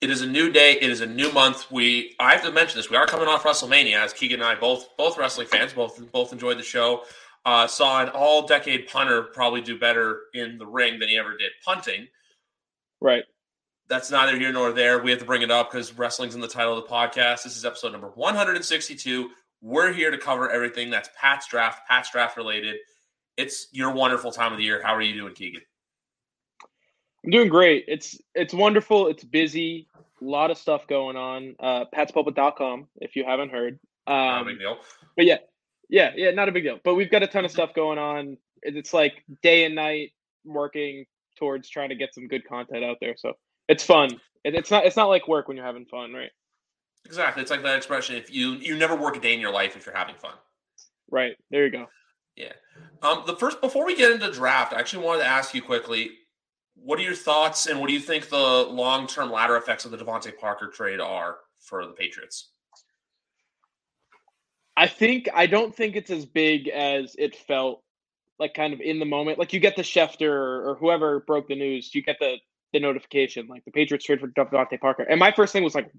It is a new day. It is a new month. We I have to mention this. We are coming off WrestleMania, as Keagan and I both both wrestling fans, both both enjoyed the show. Uh, saw an all decade punter probably do better in the ring than he ever did punting. Right. That's neither here nor there. We have to bring it up because wrestling's in the title of the podcast. This is episode number 162. We're here to cover everything that's Pat's draft, Pat's draft related. It's your wonderful time of the year. How are you doing, Keagan? I'm doing great. It's it's wonderful. It's busy. A lot of stuff going on. Uh, patspulpit.com, if you haven't heard. Um, Not a big deal. But yeah, yeah, yeah, not a big deal. But we've got a ton of stuff going on. It's like day and night working towards trying to get some good content out there. So it's fun. It, it's not it's not like work when you're having fun, right? Exactly. It's like that expression. If you you never work a day in your life if you're having fun. Right. There you go. Yeah. Um, the first before we get into draft, I actually wanted to ask you quickly, what are your thoughts and what do you think the long term ladder effects of the DeVante Parker trade are for the Patriots? I think I don't think it's as big as it felt like kind of in the moment. Like you get the Schefter or, whoever broke the news, you get the the notification like the Patriots trade for DeVante Parker. And my first thing was like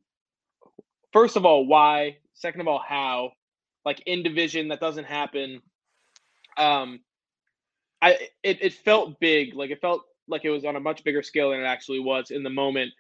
first of all, why? Second of all, how? Like in division that doesn't happen. Um I it, it felt big, like it felt like it was on a much bigger scale than it actually was in the moment.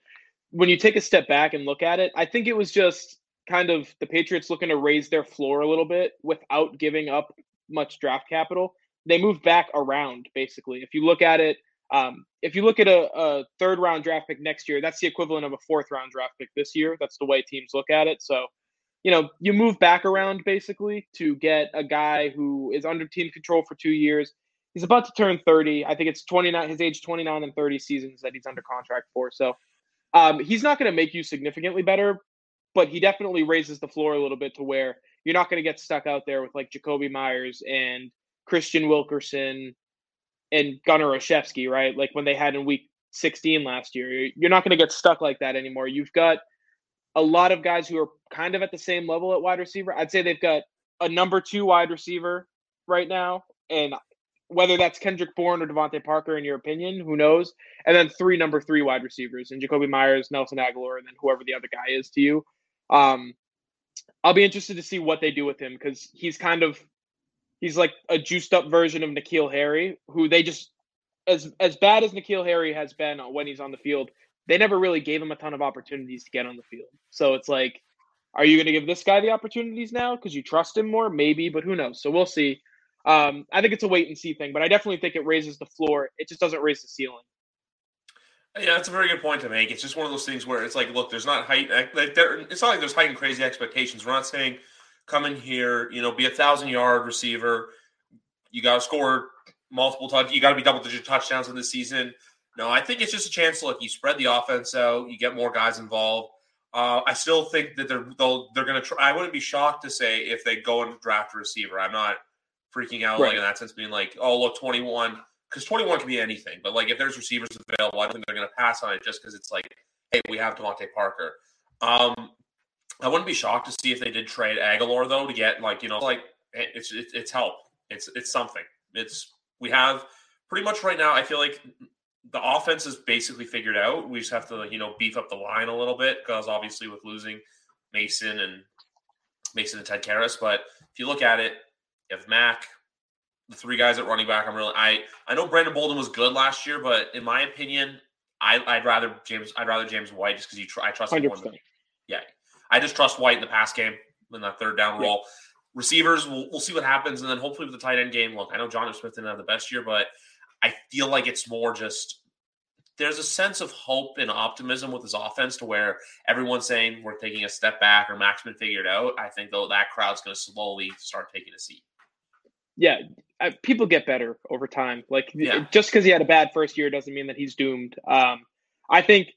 When you take a step back and look at it, I think it was just kind of the Patriots looking to raise their floor a little bit without giving up much draft capital. They moved back around basically. If you look at it, um, if you look at a, a, third round draft pick next year, that's the equivalent of a fourth round draft pick this year. That's the way teams look at it. So, you know, you move back around basically to get a guy who is under team control for two years. He's about to turn 30. I think it's 29, his age 29 and 30 seasons that he's under contract for. So um, he's not going to make you significantly better, but he definitely raises the floor a little bit to where you're not going to get stuck out there with like Jakobi Meyers and Kristian Wilkerson and Gunnar Olszewski, right? Like when they had in week 16 last year. You're not going to get stuck like that anymore. You've got a lot of guys who are kind of at the same level at wide receiver. I'd say they've got a number two wide receiver right now, and whether that's Kendrick Bourne or DeVante Parker, in your opinion, who knows? And then three number three wide receivers, and Jakobi Meyers, Nelson Agholor, and then whoever the other guy is to you. Um, I'll be interested to see what they do with him because he's kind of he's like a juiced up version of N'Keal Harry, who they just as as bad as N'Keal Harry has been when he's on the field, they never really gave him a ton of opportunities to get on the field. So it's like, are you going to give this guy the opportunities now because you trust him more? Maybe, but who knows? So we'll see. Um, I think it's a wait and see thing, but I definitely think it raises the floor. It just doesn't raise the ceiling. Yeah, that's a very good point to make. It's just one of those things where it's like, look, there's not height. Like there, it's not like there's height and crazy expectations. We're not saying come in here, you know, be a thousand yard receiver. You got to score multiple touch. You got to be double digit touchdowns in the season. No, I think it's just a chance to look. You spread the offense out. You get more guys involved. Uh, I still think that they're they'll, they're going to try. I wouldn't be shocked to say if they go and draft a receiver. I'm not freaking out right. like in that sense, being like, oh look, 21 because 21 can be anything. But like if there's receivers available, I don't think they're going to pass on it just because it's like, hey, we have DeVante Parker. Um, I wouldn't be shocked to see if they did trade Agholor though to get like you know like it's it's, it's help. It's it's something. It's we have pretty much right now. I feel like the offense is basically figured out. We just have to you know beef up the line a little bit because obviously with losing Mason and Mason and Ted Karras. But if you look at it, you have Mack, the three guys at running back. I'm really I I know Brandon Bolden was good last year, but in my opinion, I I'd rather James I'd rather James White just because you tr- I trust him more. Yeah, I just trust White in the pass game in that third down yeah. role. Receivers, we'll, we'll see what happens, and then hopefully with the tight end game. Look, I know Jonnu Smith didn't have the best year, but I feel like it's more just there's a sense of hope and optimism with his offense to where everyone's saying we're taking a step back or Max been figured out. I think though that crowd's going to slowly start taking a seat. Yeah, I, people get better over time. Like yeah. just because he had a bad first year doesn't mean that he's doomed. Um, I think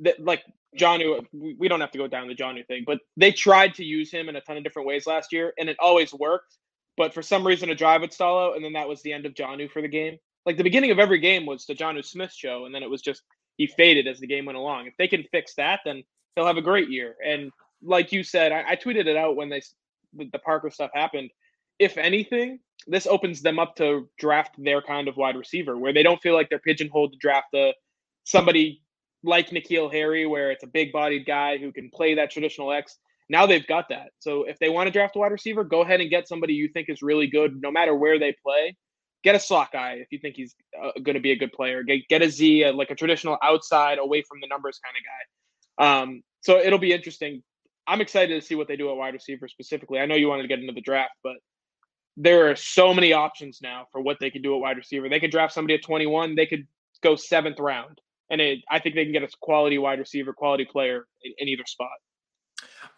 that like Jonnu, we don't have to go down the Jonnu thing, but they tried to use him in a ton of different ways last year, and it always worked. But for some reason, a drive would stall out, and then that was the end of Jonnu for the game. Like the beginning of every game was the Jonnu Smith show, and then it was just he faded as the game went along. If they can fix that, then he'll have a great year. And like you said, I, I tweeted it out when they the Parker stuff happened. If anything, this opens them up to draft their kind of wide receiver, where they don't feel like they're pigeonholed to draft a somebody like N'Keal Harry, where it's a big bodied guy who can play that traditional X. Now they've got that. So if they want to draft a wide receiver, go ahead and get somebody you think is really good, no matter where they play. Get a slot guy if you think he's uh, going to be a good player. Get get a Z, uh, like a traditional outside, away from the numbers kind of guy. Um, so it'll be interesting. I'm excited to see what they do at wide receiver specifically. I know you wanted to get into the draft, but there are so many options now for what they could do at wide receiver. They could draft somebody at 21. They could go seventh round and it, I think they can get a quality wide receiver, quality player in, in either spot.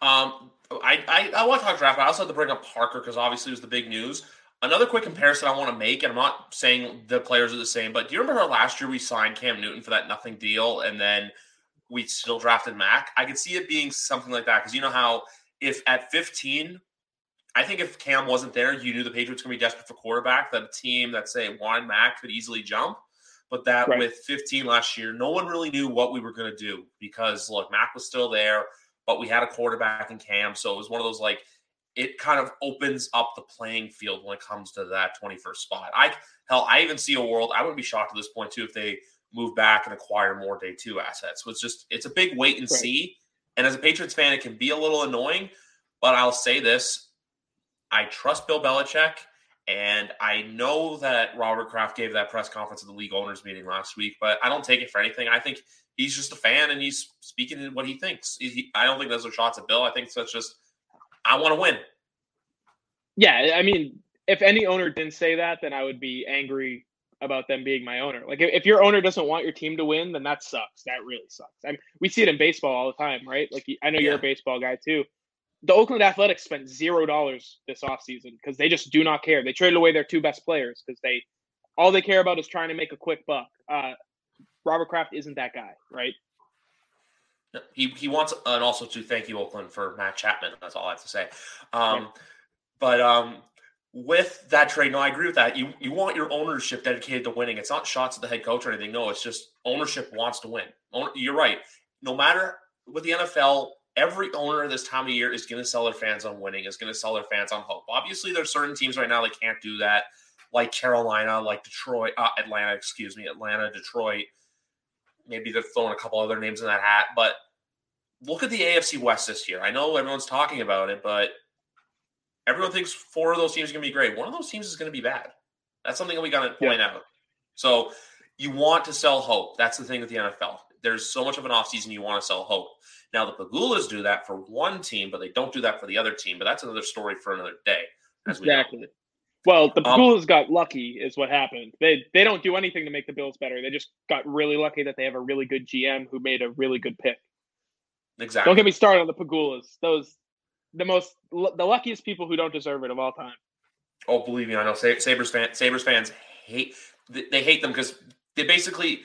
Um, I, I, I want to talk draft, but I also have to bring up Parker because obviously it was the big news. Another quick comparison I want to make, and I'm not saying the players are the same, but do you remember last year we signed Cam Newton for that nothing deal, and then we still drafted Mac? I could see it being something like that because you know how if at 15, I think if Cam wasn't there, you knew the Patriots were going to be desperate for quarterback. That a team that say wanted Mac could easily jump but that right. with 15 last year, no one really knew what we were going to do because look, Mac was still there, but we had a quarterback in Cam, so it was one of those like it kind of opens up the playing field when it comes to that 21st spot. I hell, I even see a world. I wouldn't be shocked at this point too if they move back and acquire more day two assets. So it's just it's a big wait and right. see. And as a Patriots fan, it can be a little annoying, but I'll say this: I trust Bill Belichick. And I know that Robert Kraft gave that press conference at the league owners meeting last week, but I don't take it for anything. I think he's just a fan and he's speaking what he thinks. He, I don't think those are shots at Bill. I think that's just, I want to win. Yeah. I mean, if any owner didn't say that, then I would be angry about them being my owner. Like if your owner doesn't want your team to win, then that sucks. That really sucks. I mean, we see it in baseball all the time, right? Like I know you're yeah. a baseball guy too the Oakland Athletics spent zero dollars this offseason because they just do not care. They traded away their two best players because they all they care about is trying to make a quick buck. Uh, Robert Kraft isn't that guy, right? He he wants and also to thank you Oakland for Matt Chapman. That's all I have to say. Um, yeah. But um, with that trade, no, I agree with that. You you want your ownership dedicated to winning. It's not shots at the head coach or anything. No, it's just ownership wants to win. You're right. No matter with the NFL, every owner this time of year is going to sell their fans on winning, is going to sell their fans on hope. Obviously, there's certain teams right now that can't do that, like Carolina, like Detroit, uh, Atlanta, excuse me, Atlanta, Detroit. Maybe they're throwing a couple other names in that hat, but look at the AFC West this year. I know everyone's talking about it, but everyone thinks four of those teams are going to be great. One of those teams is going to be bad. That's something that we got to point yeah. out. So you want to sell hope. That's the thing with the NFL. There's so much of an offseason you want to sell hope. Now the Pegulas do that for one team, but they don't do that for the other team. But that's another story for another day. exactly. We well, the Pegulas um, got lucky, is what happened. They they don't do anything to make the Bills better. They just got really lucky that they have a really good GM who made a really good pick. Exactly. Don't get me started on the Pegulas. Those the most the luckiest people who don't deserve it of all time. Oh, believe me, I know. Sabres fans, Sabres fans hate they hate them because they basically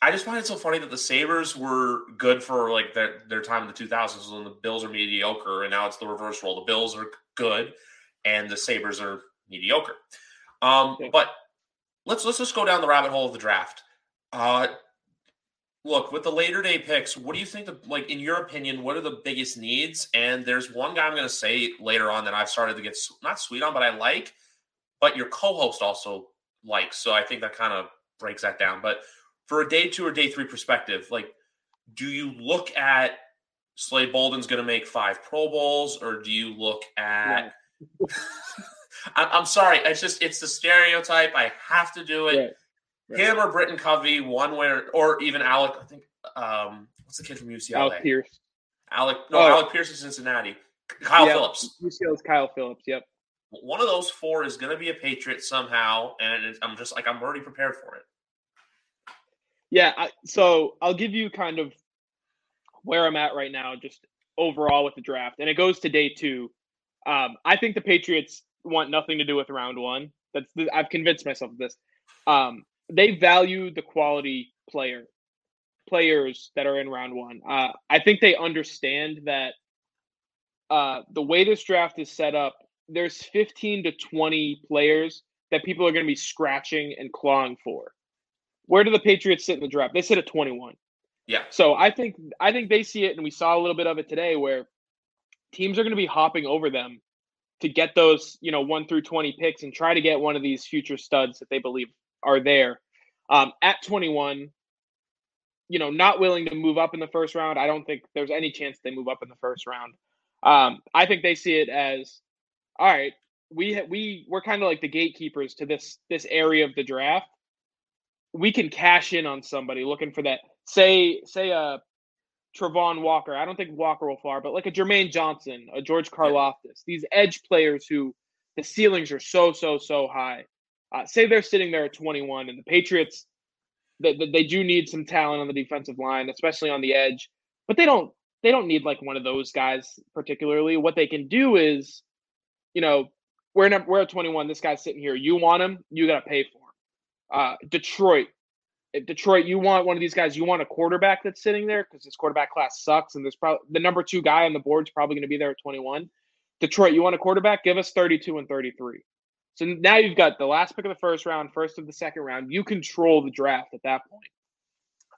I just find it so funny that the Sabres were good for like their, their time in the 2000s when the Bills are mediocre, and now it's the reverse role. The Bills are good, and the Sabres are mediocre. Um, yeah. But let's let's just go down the rabbit hole of the draft. Uh, look, with the later day picks, what do you think? The, like in your opinion, what are the biggest needs? And there's one guy I'm going to say later on that I've started to get not sweet on, but I like, but your co-host also likes. So I think that kind of breaks that down. But for a day two or day three perspective, like, do you look at Slade Bolden's going to make five Pro Bowls, or do you look at? Yeah. I'm sorry, it's just it's the stereotype. I have to do it. Right. Right. Him or Britton Covey, one where, or even Alec. I think um, what's the kid from UCLA? Alec Pierce. Alec, no, oh. Alec Pierce is Cincinnati. Kyle yeah, Phillips. UCLA's Kyle Phillips. Yep. One of those four is going to be a Patriot somehow, and I'm just like I'm already prepared for it. Yeah, I, so I'll give you kind of where I'm at right now, just overall with the draft, and it goes to day two. Um, I think the Patriots want nothing to do with round one. That's the, I've convinced myself of this. Um, they value the quality player, players that are in round one. Uh, I think they understand that uh, the way this draft is set up, there's 15 to 20 players that people are going to be scratching and clawing for. Where do the Patriots sit in the draft? They sit at 21. Yeah. So I think I think they see it, and we saw a little bit of it today, where teams are going to be hopping over them to get those, you know, one through 20 picks and try to get one of these future studs that they believe are there. Um, at 21, you know, not willing to move up in the first round. I don't think there's any chance they move up in the first round. Um, I think they see it as, all right, we we we're kind of like the gatekeepers to this this area of the draft. We can cash in on somebody looking for that. Say say a uh, Travon Walker. I don't think Walker will far, but like a Jermaine Johnson, a George Karlaftis, these edge players who the ceilings are so so so high. Uh, say they're sitting there at 21, and the Patriots, they, they do need some talent on the defensive line, especially on the edge, but they don't they don't need like one of those guys particularly. What they can do is, you know, we're in, we're at 21. This guy's sitting here. You want him, you got to pay for him. Uh, Detroit, Detroit, you want one of these guys, you want a quarterback that's sitting there because this quarterback class sucks, and there's probably the number two guy on the board is probably going to be there at 21. Detroit, you want a quarterback? Give us 32 and 33. So now you've got the last pick of the first round, first of the second round. You control the draft at that point.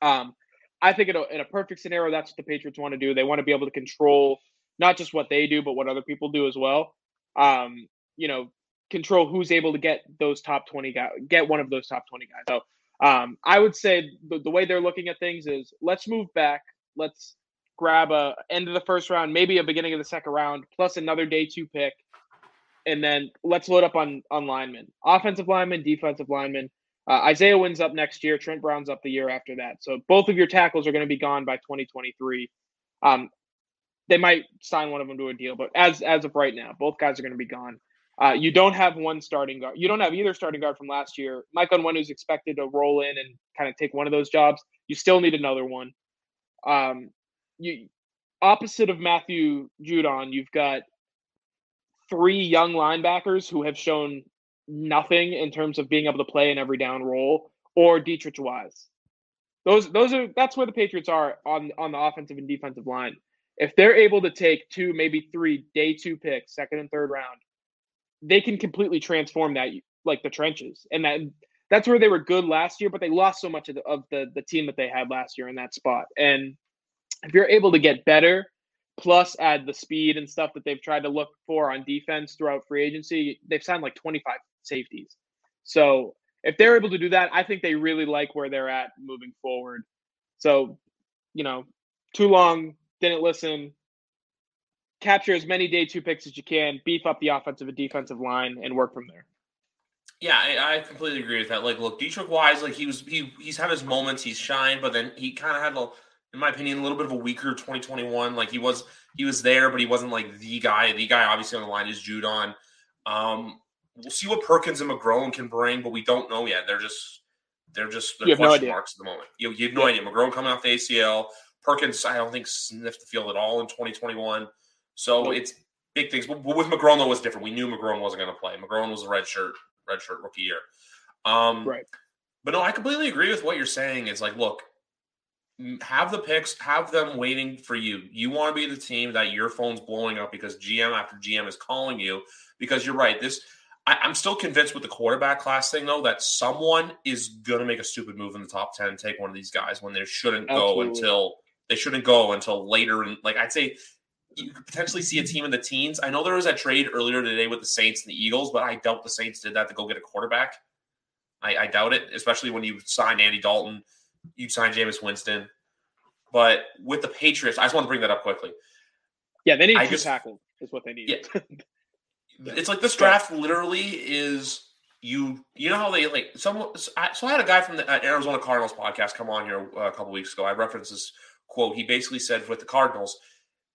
Um, I think in a, in a perfect scenario, that's what the Patriots want to do. They want to be able to control not just what they do, but what other people do as well. Um, you know, control who's able to get those top 20 guys, get one of those top 20 guys. So um, I would say the, the way they're looking at things is let's move back. Let's grab a end of the first round, maybe a beginning of the second round, plus another day two pick and then let's load up on on linemen, offensive linemen, defensive linemen. Uh, Isaiah Wynn's up next year. Trent Brown's up the year after that. So both of your tackles are going to be gone by 2023. Um, they might sign one of them to a deal, but as as of right now, both guys are going to be gone. Uh, you don't have one starting guard. You don't have either starting guard from last year. Mike Onwenu who's expected to roll in and kind of take one of those jobs. You still need another one. Um, you opposite of Matthew Judon, you've got three young linebackers who have shown nothing in terms of being able to play an every down role, or Deatrich Wise. Those those are that's where the Patriots are on on the offensive and defensive line. If they're able to take two, maybe three day two picks, second and third round, they can completely transform that like the trenches. And that that's where they were good last year, but they lost so much of the of the, the team that they had last year in that spot. And if you're able to get better plus add the speed and stuff that they've tried to look for on defense throughout free agency. They've signed like 25 safeties. So if they're able to do that, I think they really like where they're at moving forward. So, you know, too long, didn't listen. Capture as many day two picks as you can, beef up the offensive and defensive line, and work from there. Yeah, I, I completely agree with that. Like, look, Deatrich Wise, like he was, he he's had his moments, he's shined, but then he kind of had a in my opinion, a little bit of a weaker 2021. Like he was, he was there, but he wasn't like the guy. The guy obviously on the line is Judon. Um, we'll see what Perkins and McGrone can bring, but we don't know yet. They're just, they're just they're question no marks at the moment. You, you have no yeah. idea. McGrone coming off the ACL. Perkins, I don't think sniffed the field at all in 2021. So it's big things. But with McGrone, though, was different. We knew McGrone wasn't going to play. McGrone was a red shirt, red shirt rookie year. Um, right. But no, I completely agree with what you're saying. It's like, look, have the picks, have them waiting for you. You want to be the team that your phone's blowing up because GM after GM is calling you. Because you're right. This I, am still convinced with the quarterback class thing though that someone is gonna make a stupid move in the top ten and take one of these guys when they shouldn't Absolutely. go until they shouldn't go until later. And like I'd say you could potentially see a team in the teens. I know there was a trade earlier today with the Saints and the Eagles, but I doubt the Saints did that to go get a quarterback. I, I doubt it, especially when you signed Andy Dalton you sign Jameis Winston. But with the Patriots, I just want to bring that up quickly. Yeah, they need I two just, tackles is what they need. Yeah. it's like this draft literally is you you know how they like some so I had a guy from the uh, Arizona Cardinals podcast come on here uh, a couple weeks ago. I referenced this quote. He basically said with the Cardinals,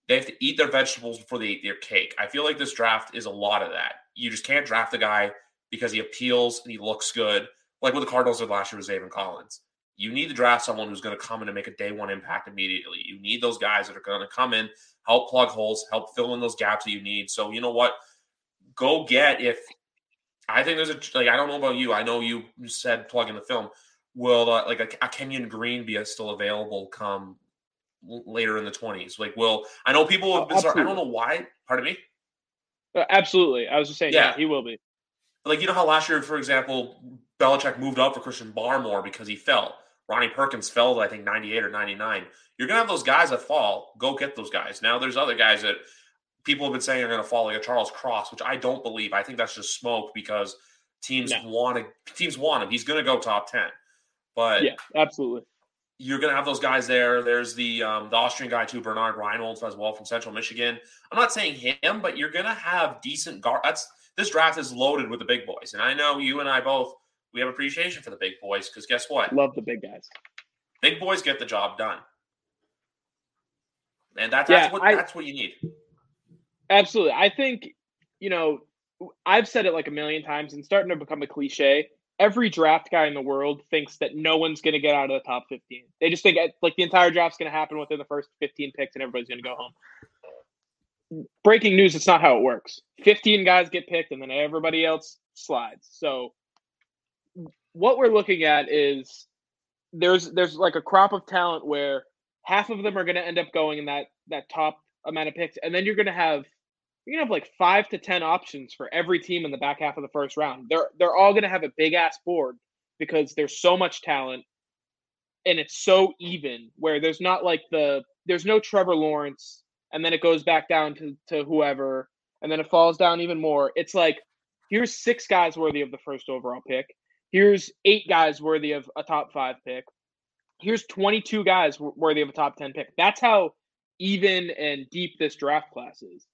they have to eat their vegetables before they eat their cake. I feel like this draft is a lot of that. You just can't draft a guy because he appeals and he looks good, like what the Cardinals did last year with Zaven Collins. You need to draft someone who's going to come in and make a day one impact immediately. You need those guys that are going to come in, help plug holes, help fill in those gaps that you need. So you know what? Go get if I think there's a like I don't know about you. I know you said plug in the film. will uh, like a, a Kenyon Green be a, still available come later in the 20s? Like, will I know people have been, I don't know why. Pardon me. Uh, absolutely, I was just saying, yeah. yeah, he will be. Like you know how last year, for example, Belichick moved up for Christian Barmore because he fell. Ronnie Perkins fell, I think, 98 or 99. You're going to have those guys that fall. Go get those guys. Now, there's other guys that people have been saying are going to fall, like a Charles Cross, which I don't believe. I think that's just smoke because teams no. want to, teams want him. He's going to go top 10. But yeah, absolutely. You're going to have those guys there. There's the um, the Austrian guy too, Bernard Reinholds as well from Central Michigan. I'm not saying him, but you're going to have decent guard. That's this draft is loaded with the big boys, and I know you and I both we have appreciation for the big boys because guess what? Love the big guys. Big boys get the job done, and that's, yeah, what I, that's what you need. Absolutely, I think you know I've said it like a million times and starting to become a cliche. Every draft guy in the world thinks that no one's going to get out of the top 15. They just think like the entire draft's going to happen within the first 15 picks and everybody's going to go home. Breaking news, it's not how it works. 15 guys get picked and then everybody else slides. So what we're looking at is there's there's like a crop of talent where half of them are going to end up going in that that top amount of picks, and then you're going to have you're to have like five to ten options for every team in the back half of the first round. They're they're all to have a big ass board because there's so much talent, and it's so even where there's not like the there's no Trevor Lawrence, and then it goes back down to to whoever, and then it falls down even more. It's like here's six guys worthy of the first overall pick Here's eight guys worthy of a top five pick. Here's 22 guys worthy of a top 10 pick. That's how even and deep this draft class is.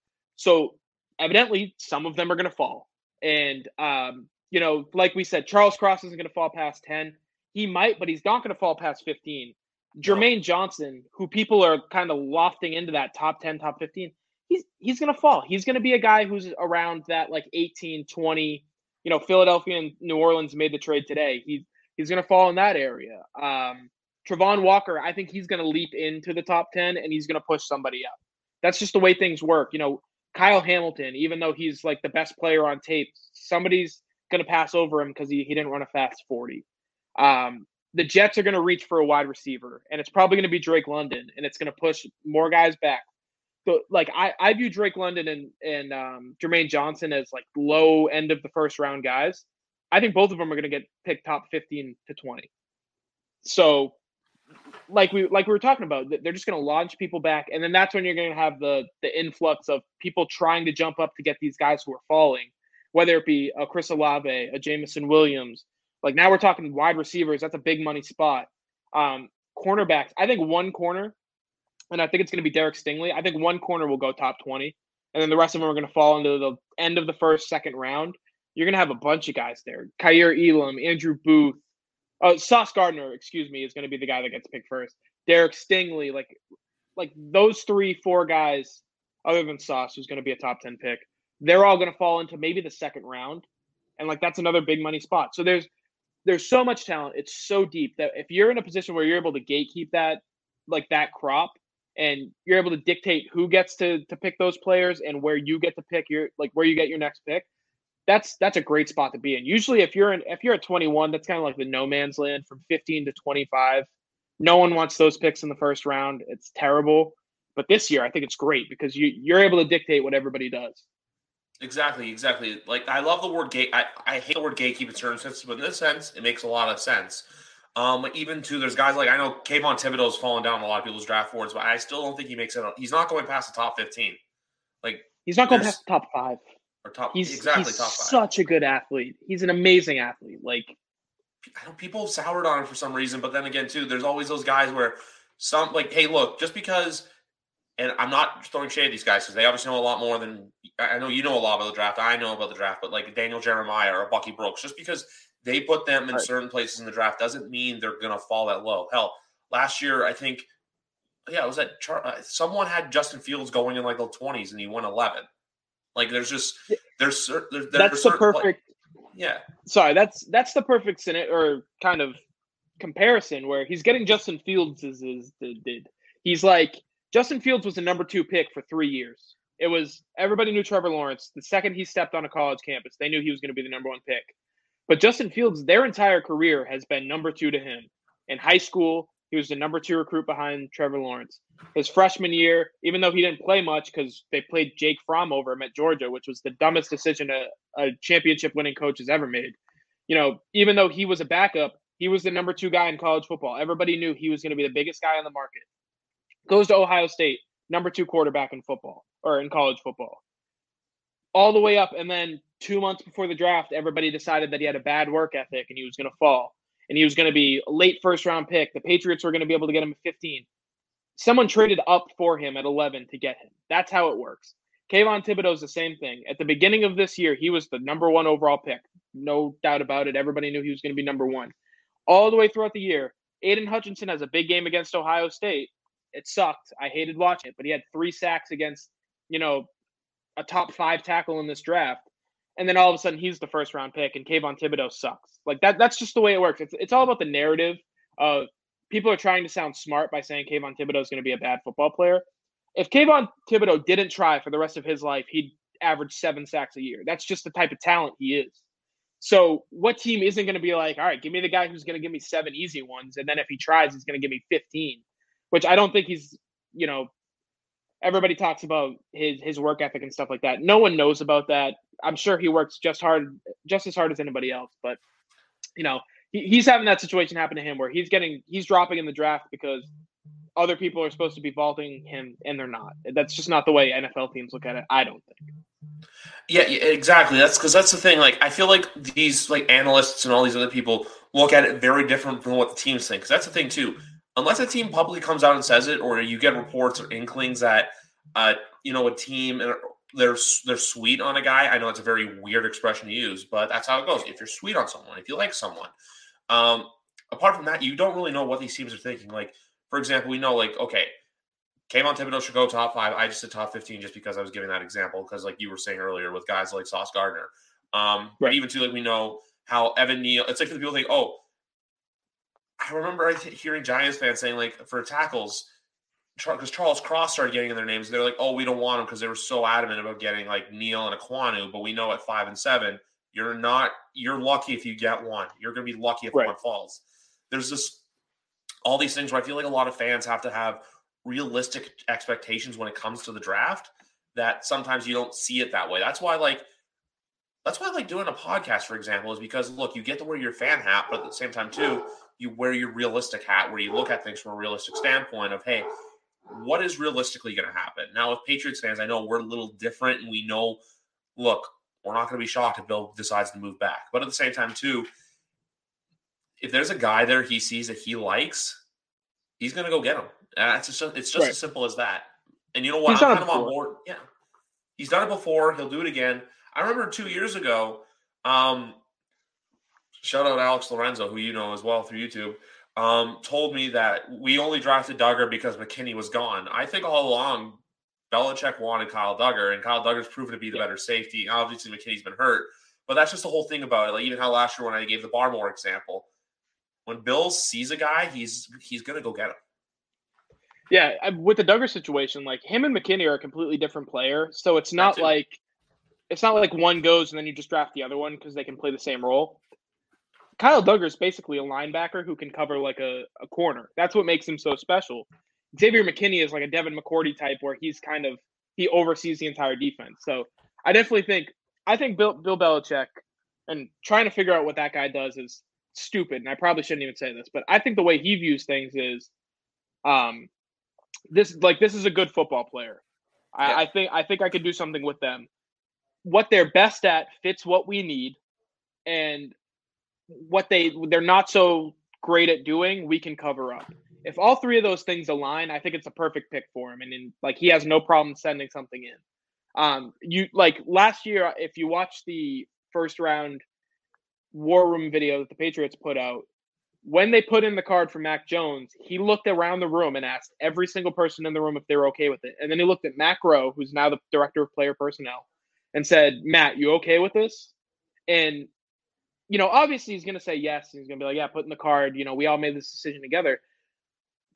So evidently, some of them are going to fall. And, um, you know, like we said, Charles Cross isn't going to fall past 10. He might, but he's not going to fall past 15. Jermaine Johnson, who people are kind of lofting into that top 10, top 15, he's he's going to fall. He's going to be a guy who's around that like 18, 20, you know, Philadelphia and New Orleans made the trade today. He's he's going to fall in that area. Um, Travon Walker, I think he's going to leap into the top ten and he's going to push somebody up. That's just the way things work. You know, Kyle Hamilton, even though he's like the best player on tape, somebody's going to pass over him because he, he didn't run a fast 40. Um, the Jets are going to reach for a wide receiver, and it's probably going to be Drake London, and it's going to push more guys back. So like I, I view Drake London and and um, Jermaine Johnson as like low end of the first round guys. I think both of them are going to get picked top fifteen to twenty. So, like we like we were talking about, they're just going to launch people back, and then that's when you're going to have the the influx of people trying to jump up to get these guys who are falling, whether it be a Chris Olave, a Jameson Williams. Like now we're talking wide receivers. That's a big money spot. Um, cornerbacks. I think one corner and I think it's going to be Derek Stingley. I think one corner will go top 20, and then the rest of them are going to fall into the end of the first, second round. You're going to have a bunch of guys there. Kaiir Elam, Andrew Booth, uh, Sauce Gardner, excuse me, is going to be the guy that gets picked first. Derek Stingley, like, like those three, four guys, other than Sauce, who's going to be a top 10 pick, they're all going to fall into maybe the second round. And like, that's another big money spot. So there's, there's so much talent. It's so deep that if you're in a position where you're able to gatekeep that, like that crop, and you're able to dictate who gets to to pick those players and where you get to pick your like where you get your next pick that's that's a great spot to be in. Usually if you're in if you're at 21 that's kind of like the no man's land from 15 to 25 no one wants those picks in the first round. It's terrible. But this year i think it's great because you you're able to dictate what everybody does. Exactly exactly. Like i love the word gate i, I hate the word gatekeep in certain sense but in this sense it makes a lot of sense. Um, even too, there's guys like I know Kayvon Thibodeaux's fallen down a lot of people's draft boards, but I still don't think he makes it. He's not going past the top 15. Like he's not going past the top five. Or top he's, exactly he's top five. Such a good athlete. He's an amazing athlete. Like I know people have soured on him for some reason, but then again, too, there's always those guys where some like, hey, look, just because, and I'm not throwing shade at these guys because they obviously know a lot more than I know. You know a lot about the draft. I know about the draft, but like Daniel Jeremiah or Bucky Brooks, just because they put them in right. certain places in the draft doesn't mean they're going to fall that low. Hell, last year I think, yeah, it was that chart. Uh, someone had Justin Fields going in like the twenties and he won eleven. Like there's just there's there, that's the perfect. yeah. Sorry, that's that's the perfect or kind of comparison where he's getting Justin Fields is, is did. He's like Justin Fields was the number two pick for three years. It was everybody knew Trevor Lawrence. The second he stepped on a college campus, they knew he was going to be the number one pick. But Justin Fields, their entire career has been number two to him. In high school, he was the number two recruit behind Trevor Lawrence. His freshman year, even though he didn't play much because they played Jake Fromm over him at Georgia, which was the dumbest decision a, a championship winning coach has ever made. You know, even though he was a backup, he was the number two guy in college football. Everybody knew he was going to be the biggest guy on the market. Goes to Ohio State, number two quarterback in football or in college football. All the way up. And then two months before the draft, everybody decided that he had a bad work ethic and he was going to fall and he was going to be a late first round pick. The Patriots were going to be able to get him at 15. Someone traded up for him at 11 to get him. That's how it works. Kayvon is the same thing. At the beginning of this year, he was the number one overall pick. No doubt about it. Everybody knew he was going to be number one. All the way throughout the year, Aidan Hutchinson has a big game against Ohio State. It sucked. I hated watching it, but he had three sacks against, you know, a top five tackle in this draft and then all of a sudden he's the first round pick, and Kayvon Thibodeaux sucks. Like that. That's just the way it works. It's it's all about the narrative. Of people are trying to sound smart by saying Kayvon Thibodeaux is going to be a bad football player. If Kayvon Thibodeaux didn't try for the rest of his life, he'd average seven sacks a year. That's just the type of talent he is. So, what team isn't going to be like, all right, give me the guy who's going to give me seven easy ones, and then if he tries, he's going to give me fifteen, which I don't think he's, you know, everybody talks about his his work ethic and stuff like that. No one knows about that. I'm sure he works just hard, just as hard as anybody else. But you know, he, he's having that situation happen to him where he's getting he's dropping in the draft because other people are supposed to be vaulting him and they're not. That's just not the way NFL teams look at it. I don't think. Yeah, exactly. That's because that's the thing. Like, I feel like these like analysts and all these other people look at it very different from what the teams think. Because that's the thing too unless a team publicly comes out and says it, or you get reports or inklings that uh, you know a team they're they're sweet on a guy. I know it's a very weird expression to use, but that's how it goes. If you're sweet on someone, if you like someone, um, apart from that, you don't really know what these teams are thinking. Like, for example, we know like okay, Kayvon Thibodeaux should go top five. I just said top fifteen just because I was giving that example because like you were saying earlier with guys like Sauce Gardner, um, right. even too like we know how Evan Neal. It's like the people think, oh, I remember hearing Giants fans saying like for tackles, because Charles Cross started getting in their names. They're like, oh, we don't want them because they were so adamant about getting like Neal and Ekwonu. But we know at five and seven, you're not. You're lucky if you get one. You're going to be lucky if right. one falls. There's this all these things where I feel like a lot of fans have to have realistic expectations when it comes to the draft. That sometimes you don't see it that way. That's why like that's why I like doing a podcast, for example, is because look, you get to wear your fan hat, but at the same time, too, you wear your realistic hat where you look at things from a realistic standpoint of, hey, what is realistically going to happen? Now, with Patriots fans, I know we're a little different and we know, look, we're not going to be shocked if Bill decides to move back. But at the same time, too, if there's a guy there he sees that he likes, he's going to go get him. Uh, it's just, it's just right. as simple as that. And you know what? He's I'm kind of on board. Yeah. He's done it before. He'll do it again. I remember two years ago, um, shout out Alex Lorenzo, who you know as well through YouTube, um, told me that we only drafted Dugger because McKinney was gone. I think all along Belichick wanted Kyle Dugger, and Kyle Dugger's proven to be the better safety. Obviously, McKinney's been hurt, but that's just the whole thing about it. Like even how last year when I gave the Barmore example, when Bill sees a guy, he's he's gonna go get him. Yeah, with the Dugger situation, like him and McKinney are a completely different player, so it's not like it's not like one goes and then you just draft the other one because they can play the same role. Kyle Dugger is basically a linebacker who can cover like a, a corner. That's what makes him so special. Xavier McKinney is like a Devin McCourty type where he's kind of he oversees the entire defense. So I definitely think I think Bill Bill Belichick and trying to figure out what that guy does is stupid. And I probably shouldn't even say this, but I think the way he views things is um this like this is a good football player. I, yeah. I think I think I could do something with them. What they're best at fits what we need, and what they they're not so great at doing, we can cover up. If all three of those things align, I think it's a perfect pick for him. And in, like he has no problem sending something in. Um, you like last year, if you watch the first round war room video that the Patriots put out, when they put in the card for Mac Jones, he looked around the room and asked every single person in the room if they were okay with it. And then he looked at Matt Groh, who's now the director of player personnel, and said, Matt, you okay with this? And you know, obviously he's going to say yes. He's going to be like, yeah, put in the card. You know, we all made this decision together.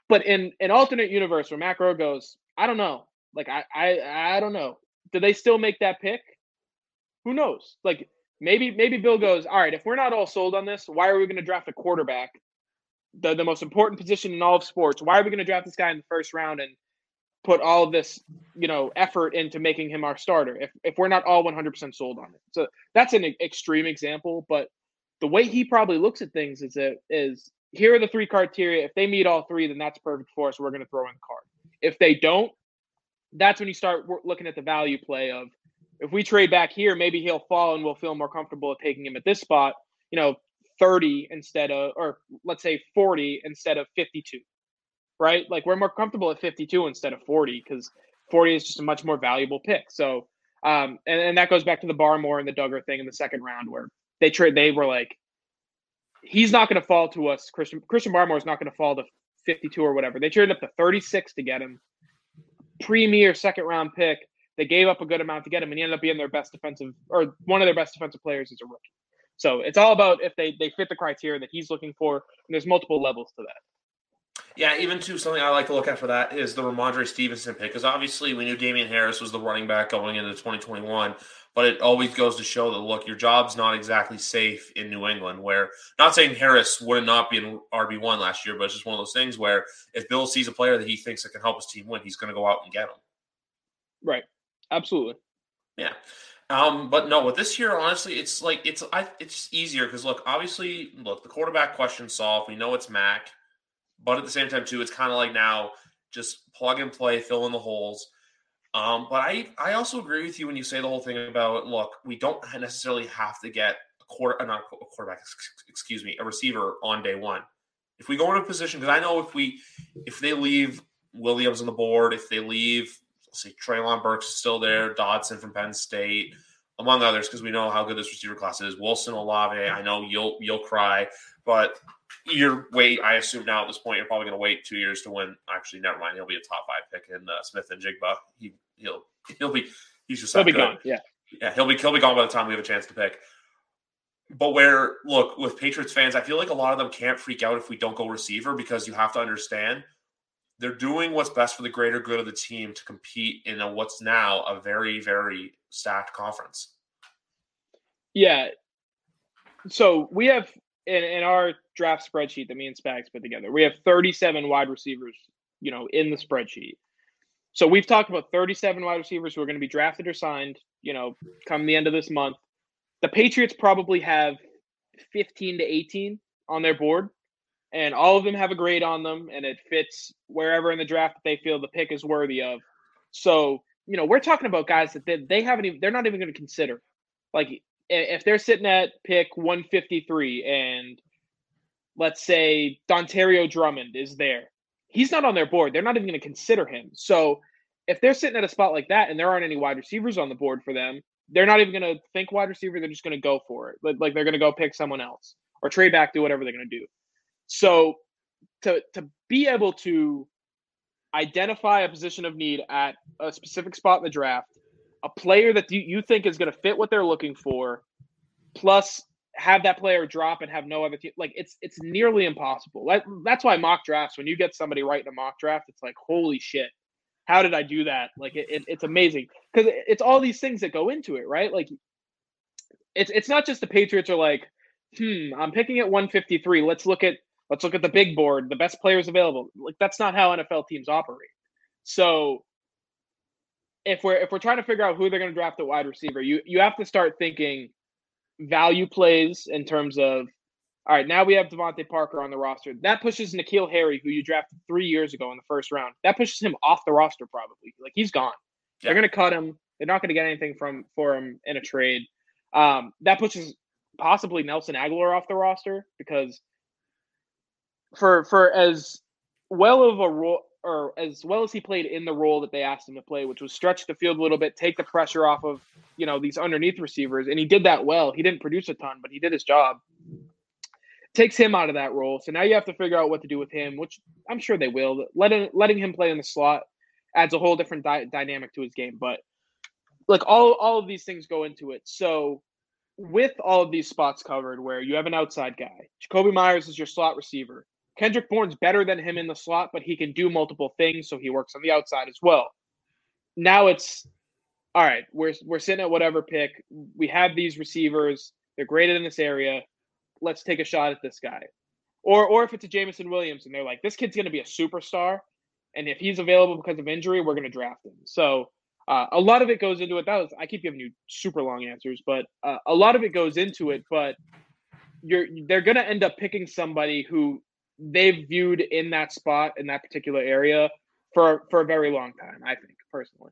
But in an alternate universe where Matt Groh goes, I don't know. Like, I, I, I don't know. Do they still make that pick? Who knows? Like, maybe maybe Bill goes, all right, if we're not all sold on this, why are we going to draft a quarterback, the the most important position in all of sports? Why are we going to draft this guy in the first round and put all of this, you know, effort into making him our starter if if we're not all 100% sold on it? So that's an extreme example, but the way he probably looks at things is that is here are the three criteria. If they meet all three, then that's perfect for us. We're going to throw in card. If they don't, that's when you start looking at the value play of if we trade back here, maybe he'll fall and we'll feel more comfortable taking him at this spot, you know, 30 instead of, or let's say 40 instead of 52, right? Like we're more comfortable at 52 instead of 40 because 40 is just a much more valuable pick. So, um, and, and that goes back to the Barmore and the Dugger thing in the second round where they trade, they were like, he's not going to fall to us. Christian, Christian Barmore is not going to fall to 52 or whatever. They traded up to 36 to get him. Premier second round pick they gave up a good amount to get him, and he ended up being their best defensive or one of their best defensive players as a rookie. So it's all about if they they fit the criteria that he's looking for, and there's multiple levels to that. Yeah, even too something I like to look at for that is the Rhamondre Stevenson pick because obviously we knew Damien Harris was the running back going into 2021, but it always goes to show that look, your job's not exactly safe in New England. Where not saying Harris would not be in RB one last year, but it's just one of those things where if Bill sees a player that he thinks that can help his team win, he's going to go out and get him. Right. Absolutely. Yeah. Um, but no, with this year, honestly, it's like it's I it's easier because look, obviously, look, the quarterback question solved. We know it's Mac, but at the same time, too, it's kind of like now just plug and play, fill in the holes. Um, but I I also agree with you when you say the whole thing about look, we don't necessarily have to get a quarter, uh, not a quarterback, excuse me, a receiver on day one. If we go into a position, because I know if we if they leave Williams on the board, if they leave see Treylon Burks is still there, Dotson from Penn State, among others, because we know how good this receiver class is. Wilson Olave, I know you'll you'll cry, but you're wait. I assume now at this point you're probably going to wait two years to win. Actually, never mind. He'll be a top five pick in uh, Smith-Njigba. He he'll he'll be he's just he'll be good. gone. Yeah, yeah. He'll be he'll be gone by the time we have a chance to pick. But where look with Patriots fans, I feel like a lot of them can't freak out if we don't go receiver because you have to understand they're doing what's best for the greater good of the team to compete in a, what's now a very very stacked conference. Yeah. So we have in, in our draft spreadsheet that me and Spags put together, we have 37 wide receivers, you know, in the spreadsheet. So we've talked about 37 wide receivers who are going to be drafted or signed, you know, come the end of this month. The Patriots probably have 15 to 18 on their board and all of them have a grade on them and it fits wherever in the draft that they feel the pick is worthy of. So, you know, we're talking about guys that they, they haven't even, they're not even going to consider. Like, if they're sitting at pick 153 and let's say Dontario Drummond is there, he's not on their board. They're not even going to consider him. So, if they're sitting at a spot like that and there aren't any wide receivers on the board for them, they're not even going to think wide receiver. They're just going to go for it. Like, like they're going to go pick someone else or trade back, do whatever they're going to do. So to to be able to identify a position of need at a specific spot in the draft, a player that you, you think is going to fit what they're looking for, plus have that player drop and have no other team. Like it's it's nearly impossible. That's why mock drafts. When you get somebody right in a mock draft, it's like holy shit, how did I do that? Like it, it it's amazing because it's all these things that go into it, right? Like it's it's not just the Patriots are like, hmm, I'm picking at 153. Let's look at Let's look at the big board, the best players available. Like that's not how NFL teams operate. So if we're if we're trying to figure out who they're going to draft at wide receiver, you you have to start thinking value plays in terms of all right, now we have DeVante Parker on the roster. That pushes N'Keal Harry, who you drafted three years ago in the first round. That pushes him off the roster probably. Like he's gone. Yeah. They're going to cut him. They're not going to get anything from for him in a trade. Um, that pushes possibly Nelson Agholor off the roster because for for as well of a role or as well as he played in the role that they asked him to play, which was stretch the field a little bit, take the pressure off of you know these underneath receivers, and he did that well. He didn't produce a ton, but he did his job. Takes him out of that role, so now you have to figure out what to do with him, which I'm sure they will. Letting letting him play in the slot adds a whole different di- dynamic to his game, but like all all of these things go into it. So with all of these spots covered, where you have an outside guy, Jakobi Meyers is your slot receiver Kendrick Bourne's better than him in the slot, but he can do multiple things, so he works on the outside as well. Now it's all right, we're we're sitting at whatever pick. We have these receivers. They're graded in this area. Let's take a shot at this guy. Or or if it's a Jamison Williams and they're like, this kid's going to be a superstar, and if he's available because of injury, we're going to draft him. So uh, a lot of it goes into it. That was I keep giving you super long answers, but uh, a lot of it goes into it. But you're they're going to end up picking somebody who they've viewed in that spot in that particular area for for a very long time. I think personally.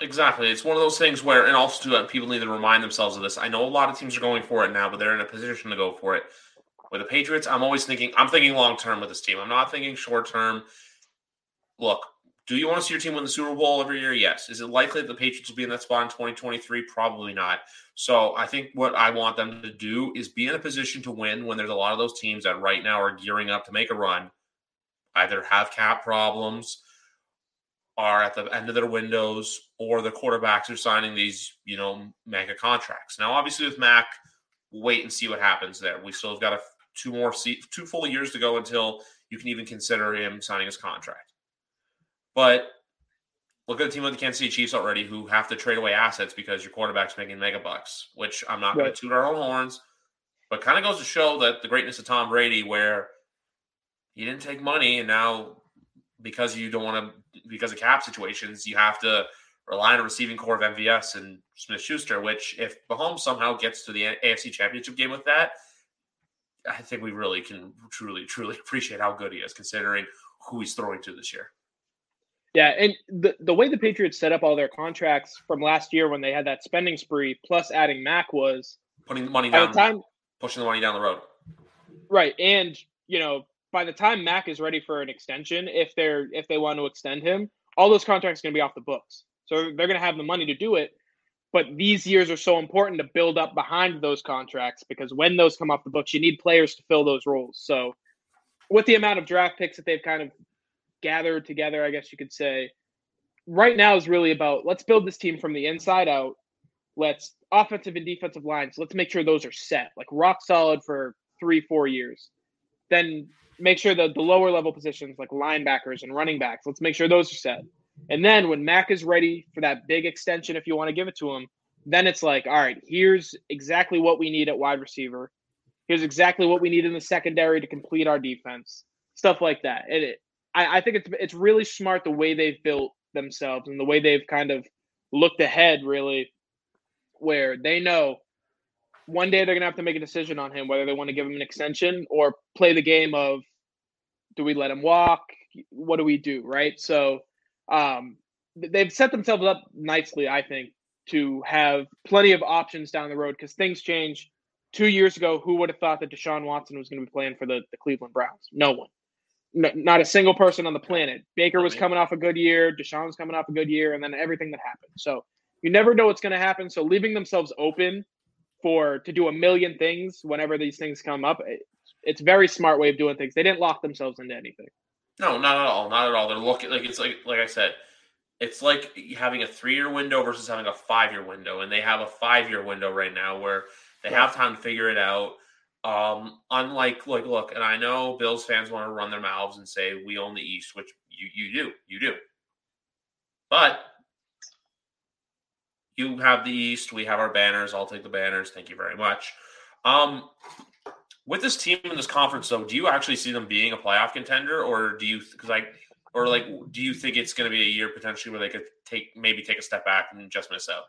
Exactly. It's one of those things where, and also people need to remind themselves of this. I know a lot of teams are going for it now, but they're in a position to go for it. With the Patriots, I'm always thinking, I'm thinking long term with this team. I'm not thinking short term. Look, do you want to see your team win the Super Bowl every year? Yes. Is it likely that the Patriots will be in that spot in 2023? Probably not. So I think what I want them to do is be in a position to win when there's a lot of those teams that right now are gearing up to make a run, either have cap problems, are at the end of their windows, or the quarterbacks are signing these, you know, mega contracts. Now, obviously, with Mac, wait and see what happens there. We still have got a, two more two full years to go until you can even consider him signing his contract. But look at the team like the Kansas City Chiefs already, who have to trade away assets because your quarterback's making mega bucks. Which I'm not right. going to toot our own horns, but kind of goes to show that the greatness of Tom Brady, where he didn't take money, and now because you don't want to, because of cap situations, you have to rely on a receiving corps of MVS and Smith Schuster. Which, if Mahomes somehow gets to the AFC Championship game with that, I think we really can truly, truly appreciate how good he is, considering who he's throwing to this year. Yeah, and the the way the Patriots set up all their contracts from last year when they had that spending spree, plus adding Mac was putting the money down, the time, pushing the money down the road. Right, and you know by the time Mac is ready for an extension, if they're if they want to extend him, all those contracts are going to be off the books. So they're going to have the money to do it. But these years are so important to build up behind those contracts because when those come off the books, you need players to fill those roles. So with the amount of draft picks that they've kind of gathered together, I guess you could say. Right now is really about let's build this team from the inside out. Let's offensive and defensive lines. Let's make sure those are set, like rock solid for three, four years. Then make sure that the lower level positions, like linebackers and running backs, let's make sure those are set. And then when Mac is ready for that big extension, if you want to give it to him, then it's like, all right, here's exactly what we need at wide receiver. Here's exactly what we need in the secondary to complete our defense. Stuff like that. It, I, I think it's it's really smart the way they've built themselves and the way they've kind of looked ahead, really, where they know one day they're gonna have to make a decision on him whether they want to give him an extension or play the game of do we let him walk? What do we do? Right. So um, they've set themselves up nicely, I think, to have plenty of options down the road because things change. Two years ago, who would have thought that Deshaun Watson was going to be playing for the, the Cleveland Browns? No one not a single person on the planet. Baker was coming off a good year, Deshaun was coming off a good year, and then everything that happened. So you never know what's going to happen. So leaving themselves open for to do a million things whenever these things come up, it, it's very smart way of doing things. They didn't lock themselves into anything. No, not at all. Not at all. They're looking like it's like like I said, it's like having a three year window versus having a five year window, and they have a five year window right now where they have time to figure it out. Um, unlike like look, and I know Bills fans want to run their mouths and say we own the East, which you you do, you do. But you have the East, we have our banners. I'll take the banners. Thank you very much. Um, with this team in this conference, though, do you actually see them being a playoff contender, or do you because like, or like, do you think it's going to be a year potentially where they could take maybe take a step back and just miss out?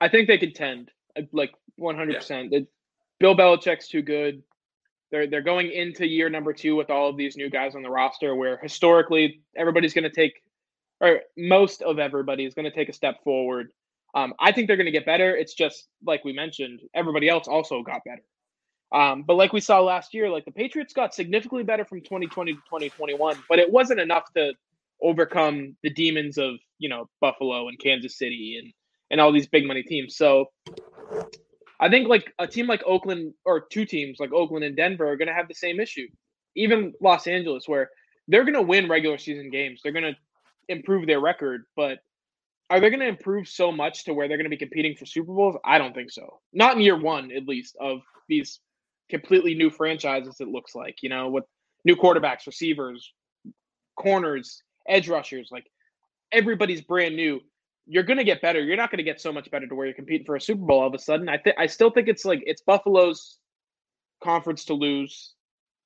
I think they contend like 100. percent Bill Belichick's too good. They're they're going into year number two with all of these new guys on the roster, where historically everybody's going to take, or most of everybody is going to take a step forward. Um, I think they're going to get better. It's just like we mentioned, everybody else also got better. Um, but like we saw last year, like the Patriots got significantly better from 2020 to 2021, but it wasn't enough to overcome the demons of you know Buffalo and Kansas City and and all these big money teams. So I think like a team like Oakland or two teams like Oakland and Denver are going to have the same issue. Even Los Angeles, where they're going to win regular season games, they're going to improve their record, but are they going to improve so much to where they're going to be competing for Super Bowls? I don't think so. Not in year one, at least, of these completely new franchises. It looks like you know with new quarterbacks, receivers, corners, edge rushers, like everybody's brand new. You're going to get better. You're not going to get so much better to where you're competing for a Super Bowl all of a sudden. I I still think it's like it's Buffalo's conference to lose,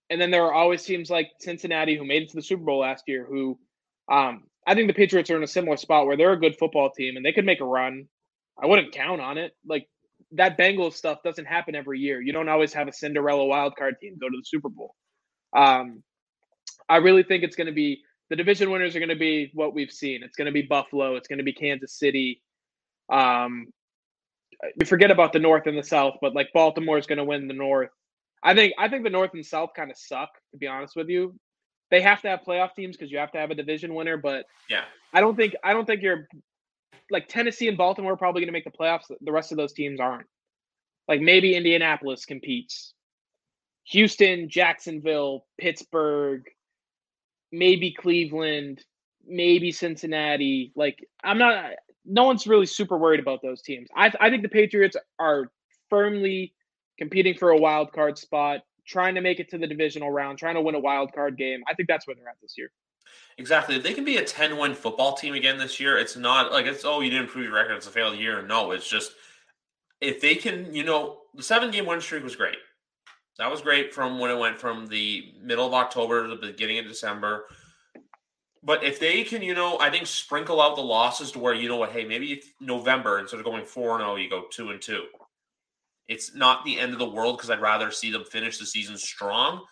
and then there are always teams like Cincinnati who made it to the Super Bowl last year. Who um, I think the Patriots are in a similar spot where they're a good football team and they could make a run. I wouldn't count on it. Like that Bengals stuff doesn't happen every year. You don't always have a Cinderella wildcard team go to the Super Bowl. Um, I really think it's going to be the division winners are going to be what we've seen. It's going to be Buffalo. It's going to be Kansas City. Um, we forget about the North and the South, but like Baltimore is going to win the North. I think I think the North and South kind of suck to be honest with you. They have to have playoff teams because you have to have a division winner, but yeah, I don't think I don't think you're like Tennessee and Baltimore are probably going to make the playoffs. The rest of those teams aren't. Like maybe Indianapolis competes. Houston, Jacksonville, Pittsburgh, maybe Cleveland, maybe Cincinnati. Like I'm not no one's really super worried about those teams. I I think the Patriots are firmly competing for a wild card spot, trying to make it to the divisional round, trying to win a wild card game. I think that's where they're at this year. Exactly. If they can be a 10 win football team again this year, it's not like it's, oh, you didn't improve your record. It's a failed year. No, it's just if they can, you know, the seven game win streak was great. That was great from when it went from the middle of October to the beginning of December. But if they can, you know, I think sprinkle out the losses to where you know what, hey, maybe November instead of going four and zero, oh, you go two and two. It's not the end of the world because I'd rather see them finish the season strong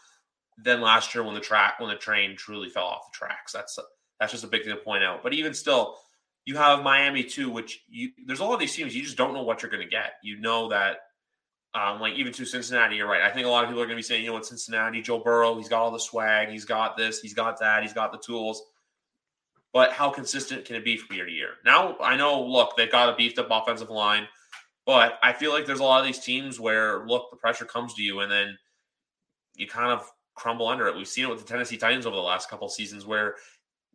than last year when the track when the train truly fell off the tracks. That's that's just a big thing to point out. But even still, you have Miami too, which you there's a lot of these teams you just don't know what you're going to get. You know that, um, like even to Cincinnati, you're right. I think a lot of people are going to be saying, you know, what Cincinnati, Joe Burrow, he's got all the swag, he's got this, he's got that, he's got the tools. But how consistent can it be from year to year? Now I know, look, they've got a beefed up offensive line, but I feel like there's a lot of these teams where look, the pressure comes to you, and then you kind of crumble under it. We've seen it with the Tennessee Titans over the last couple seasons where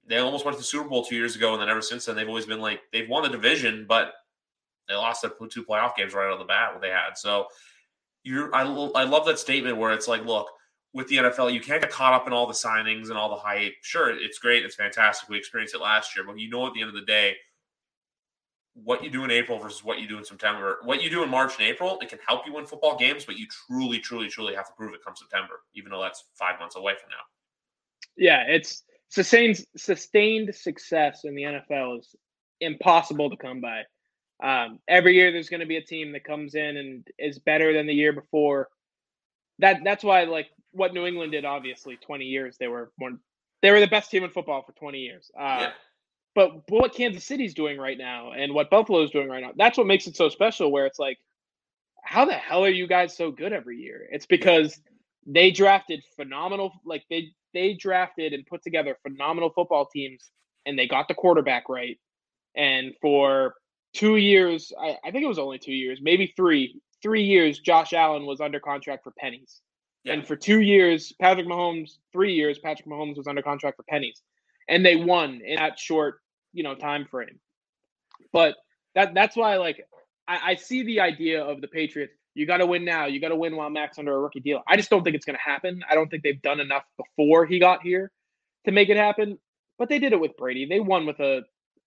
they almost went to the Super Bowl two years ago, and then ever since then they've always been like they've won the division, but they lost their two playoff games right out of the bat. What they had, so you I I love that statement where it's like, look, with the NFL, you can't get caught up in all the signings and all the hype. Sure, it's great, it's fantastic. We experienced it last year, but you know, at the end of the day, what you do in April versus what you do in September. What you do in March and April, it can help you win football games, but you truly, truly, truly have to prove it come September, even though that's five months away from now. Yeah, it's sustained sustained success in the NFL is impossible to come by. Um, every year, there's going to be a team that comes in and is better than the year before. That that's why, like what New England did, obviously, 20 years they were one, they were the best team in football for 20 years. Uh, yeah. But, but what Kansas City's doing right now and what Buffalo's doing right now, that's what makes it so special. Where it's like, how the hell are you guys so good every year? It's because they drafted phenomenal, like they they drafted and put together phenomenal football teams, and they got the quarterback right. And for two years, I, I think it was only two years, maybe three, three years, Josh Allen was under contract for pennies. Yeah. And for two years, Patrick Mahomes, three years, Patrick Mahomes was under contract for pennies. And they won in that short you know time frame. But that that's why like I, I see the idea of the Patriots. You got to win now. You got to win while Max under a rookie deal. I just don't think it's going to happen. I don't think they've done enough before he got here to make it happen. But they did it with Brady. They won with a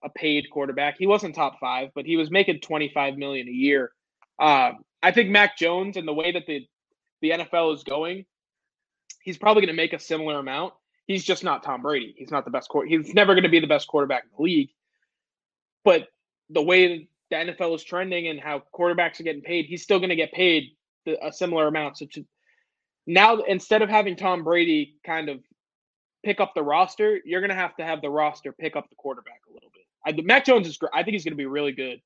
a paid quarterback. He wasn't top five, but he was making twenty five million a year. Um, I think Mac Jones and the way that the the NFL is going, he's probably going to make a similar amount he's just not Tom Brady. He's not the best quarter. He's never going to be the best quarterback in the league. But the way the NFL is trending and how quarterbacks are getting paid, he's still going to get paid a similar amount. So to, now, instead of having Tom Brady kind of pick up the roster, you're going to have to have the roster pick up the quarterback a little bit. I, Mac Jones is great. I think he's going to be really good.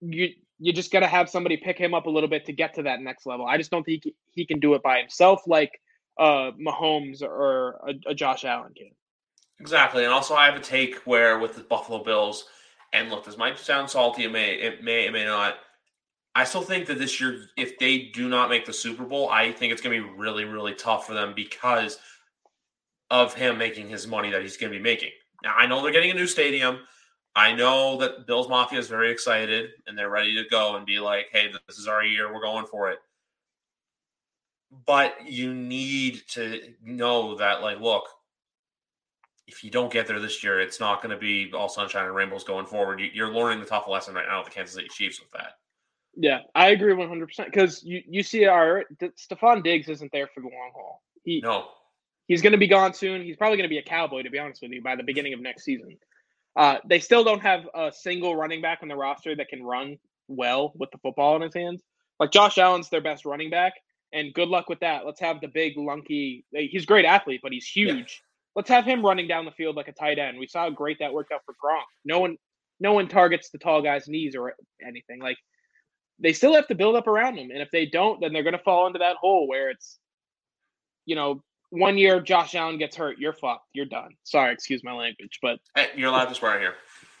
You you just got to have somebody pick him up a little bit to get to that next level. I just don't think he, he can do it by himself. Like uh, Mahomes or a, a Josh Allen can. Exactly, and also I have a take where with the Buffalo Bills, and look, this might sound salty, it may, it may, it may not. I still think that this year, if they do not make the Super Bowl, I think it's going to be really, really tough for them because of him making his money that he's going to be making. Now, I know they're getting a new stadium. I know that Bills Mafia is very excited and they're ready to go and be like, hey, this is our year. We're going for it but you need to know that like look if you don't get there this year, it's not going to be all sunshine and rainbows going forward. You're learning the tough lesson right now with the Kansas City Chiefs with that. Yeah, I agree 100% because you, you see our Stefon Diggs isn't there for the long haul. He, no. He's going to be gone soon. He's probably going to be a Cowboy, to be honest with you, by the beginning of next season. Uh, they still don't have a single running back on the roster that can run well with the football in his hands. Like Josh Allen's their best running back, and good luck with that. Let's have the big, lunky. He's a great athlete, but he's huge. Yeah. Let's have him running down the field like a tight end. We saw how great that worked out for Gronk. No one, no one targets the tall guy's knees or anything. Like they still have to build up around him, and if they don't, then they're going to fall into that hole where it's, you know, one year Josh Allen gets hurt, you're fucked. You're done. Sorry, excuse my language, but hey, you're allowed to swear here.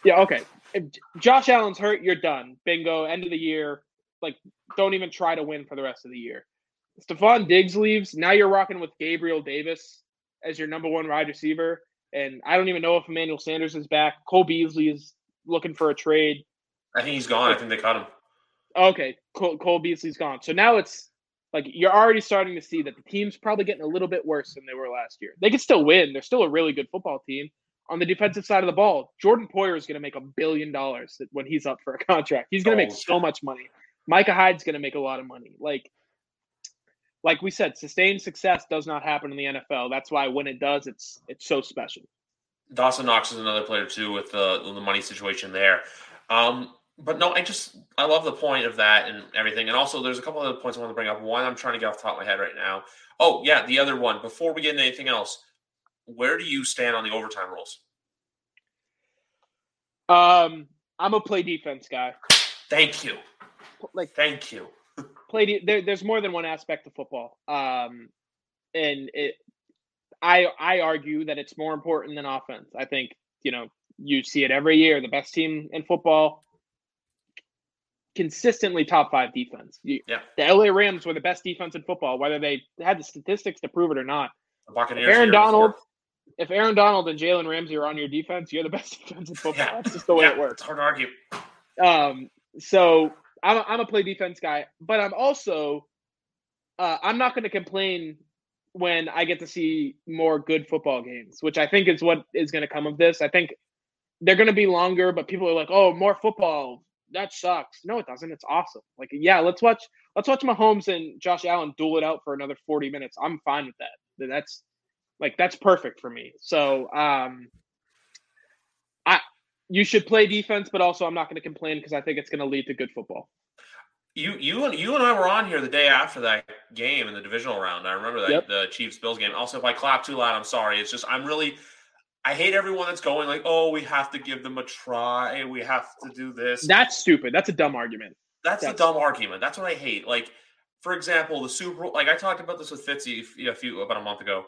Yeah, okay. If Josh Allen's hurt, you're done. Bingo. End of the year. Like, don't even try to win for the rest of the year. Stefon Diggs leaves. Now you're rocking with Gabriel Davis as your number one wide receiver. And I don't even know if Emmanuel Sanders is back. Cole Beasley is looking for a trade. I think he's gone. I think they cut him. Okay, Cole, Cole Beasley's gone. So now it's like you're already starting to see that the team's probably getting a little bit worse than they were last year. They could still win. They're still a really good football team. On the defensive side of the ball, Jordan Poyer is going to make a billion dollars when he's up for a contract. He's going to oh, make so much money. Micah Hyde's going to make a lot of money. Like like we said, sustained success does not happen in the NFL. That's why when it does, it's it's so special. Dawson Knox is another player too with the the money situation there. Um, but no, I just I love the point of that and everything. And also, there's a couple other points I want to bring up. One, I'm trying to get off the top of my head right now. Oh yeah, the other one. Before we get into anything else, where do you stand on the overtime rules? Um, I'm a play defense guy. Thank you. Like, thank you played there, there's more than one aspect of football um and it i i argue that it's more important than offense i think you know you see it every year the best team in football consistently top five defense. Yeah. the la rams were the best defense in football whether they had the statistics to prove it or not. The Buccaneers if aaron donald if aaron donald and jalen ramsey are on your defense you're the best defense in football. Yeah. that's just the way yeah, it works. It's hard to argue. Um so I'm a, I'm a play defense guy, but I'm also uh, I'm not going to complain when I get to see more good football games, which I think is what is going to come of this. I think they're going to be longer, but people are like, "Oh, more football. That sucks." No, it doesn't. It's awesome. Like, yeah, let's watch let's watch Mahomes and Josh Allen duel it out for another 40 minutes. I'm fine with that. That's like that's perfect for me. So, um I you should play defense, but also I'm not going to complain because I think it's going to lead to good football. You you and you and I were on here the day after that game in the divisional round. I remember that yep. the Chiefs Bills game. Also, if I clap too loud, I'm sorry. It's just I'm really I hate everyone that's going like, oh, we have to give them a try. We have to do this. That's stupid. That's a dumb argument. That's, that's a dumb argument. That's what I hate. Like, for example, the Super Bowl. Like I talked about this with Fitzy a few about a month ago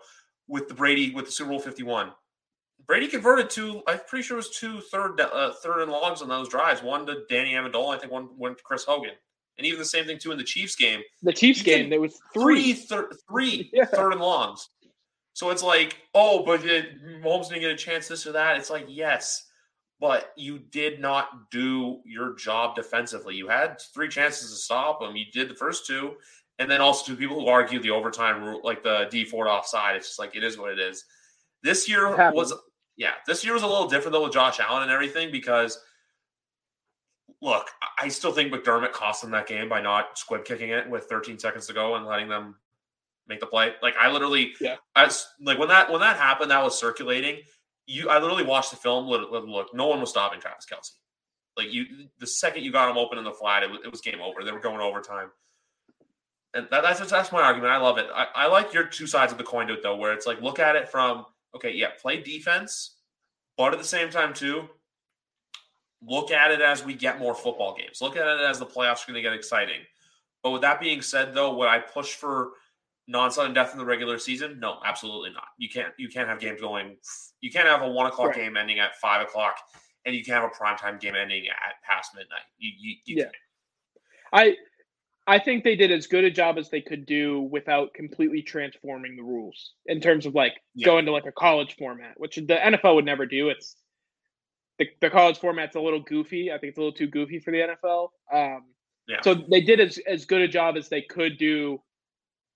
with the Brady with the Super Bowl 51. Brady converted two. I'm pretty sure it was two third uh, third and longs on those drives. One to Danny Amendola. I think one went to Chris Hogan. And even the same thing too in the Chiefs game. The Chiefs game, there was three, three, thir- three yeah. third and longs. So it's like, oh, but did Mahomes didn't get a chance, this or that. It's like, yes, but you did not do your job defensively. You had three chances to stop them. You did the first two, and then also to people who argue the overtime rule, like the Dee Ford offside. It's just like it is what it is. This year was yeah, this year was a little different though with Josh Allen and everything because look, I still think McDermott cost them that game by not squib kicking it with 13 seconds to go and letting them make the play. Like I literally, yeah, as like when that when that happened, that was circulating. You, I literally watched the film. Look, look, no one was stopping Travis Kelce. Like you, the second you got him open in the flat, it was, it was game over. They were going overtime. And that, that's that's my argument. I love it. I, I like your two sides of the coin to it though, where it's like look at it from okay, yeah, play defense, but at the same time, too, look at it as we get more football games. Look at it as the playoffs are going to get exciting. But with that being said, though, would I push for non-sudden death in the regular season? No, absolutely not. You can't. You can't have games going. You can't have a one o'clock right. game ending at five o'clock, and you can't have a primetime game ending at past midnight. You, you, you yeah. Can't. I I think they did as good a job as they could do without completely transforming the rules in terms of like yeah. going to like a college format, which the NFL would never do. It's the, the college format's a little goofy. I think it's a little too goofy for the NFL. Um, yeah. So they did as, as good a job as they could do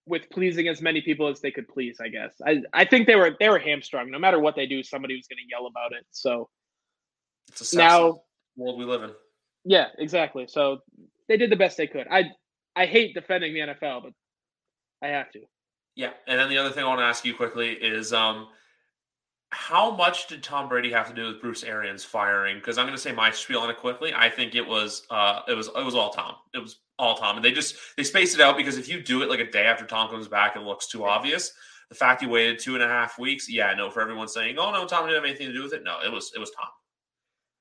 with pleasing as many people as they could please. I guess I I think they were they were hamstrung. No matter what they do, somebody was going to yell about it. So It's a now, world we live in. yeah, exactly. So they did the best they could. I I hate defending the NFL, but I have to. Yeah, and then the other thing I want to ask you quickly is um how much did Tom Brady have to do with Bruce Arians firing? Because I'm going to say my spiel on it quickly. I think it was uh it was it was all Tom. It was all Tom, and they just they spaced it out because if you do it like a day after Tom comes back, it looks too obvious. The fact he waited two and a half weeks, yeah, no. For everyone saying, "Oh no, Tom didn't have anything to do with it," no, it was it was Tom.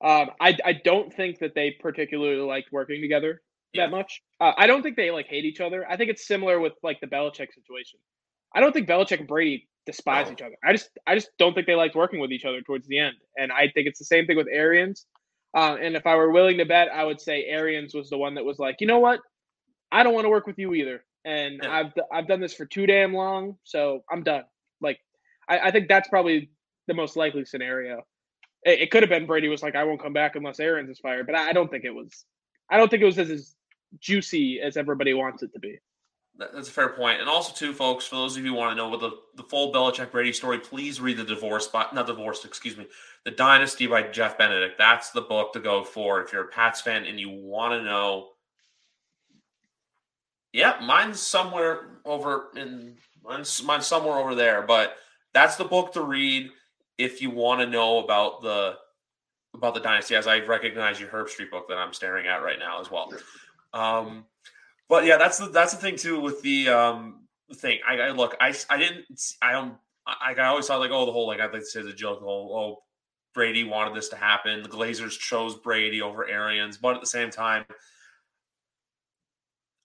Um, I I don't think that they particularly liked working together Yeah. that much. Uh, I don't think they like hate each other. I think it's similar with like the Belichick situation. I don't think Belichick and Brady despise No. each other. I just I just don't think they liked working with each other towards the end. And I think it's the same thing with Arians. Uh, and if I were willing to bet, I would say Arians was the one that was like, you know what, I don't want to work with you either. And Yeah. I've I've done this for too damn long, so I'm done. Like, I, I think that's probably the most likely scenario. It, it could have been Brady was like, I won't come back unless Arians is fired, but I, I don't think it was. I don't think it was as, as juicy as everybody wants it to be. That- That's a fair point. And also, too, folks, for those of you who want to know what the, the full Belichick Brady story, please read the divorce, by, not divorced, excuse me, the Dynasty by Jeff Benedict. That's the book to go for if you're a Pats fan and you want to know. Yeah, mine's somewhere over in mine's, mine's somewhere over there, but that's the book to read if you want to know about the about the dynasty. As I recognize your Herbstreit book that I'm staring at right now as well. Um, but yeah, that's the that's the thing too with the um thing. I, I look, I I didn't, I don't, I, I always thought like, oh, the whole like I'd like to say the joke, oh, oh, Brady wanted this to happen. The Glazers chose Brady over Arians, but at the same time.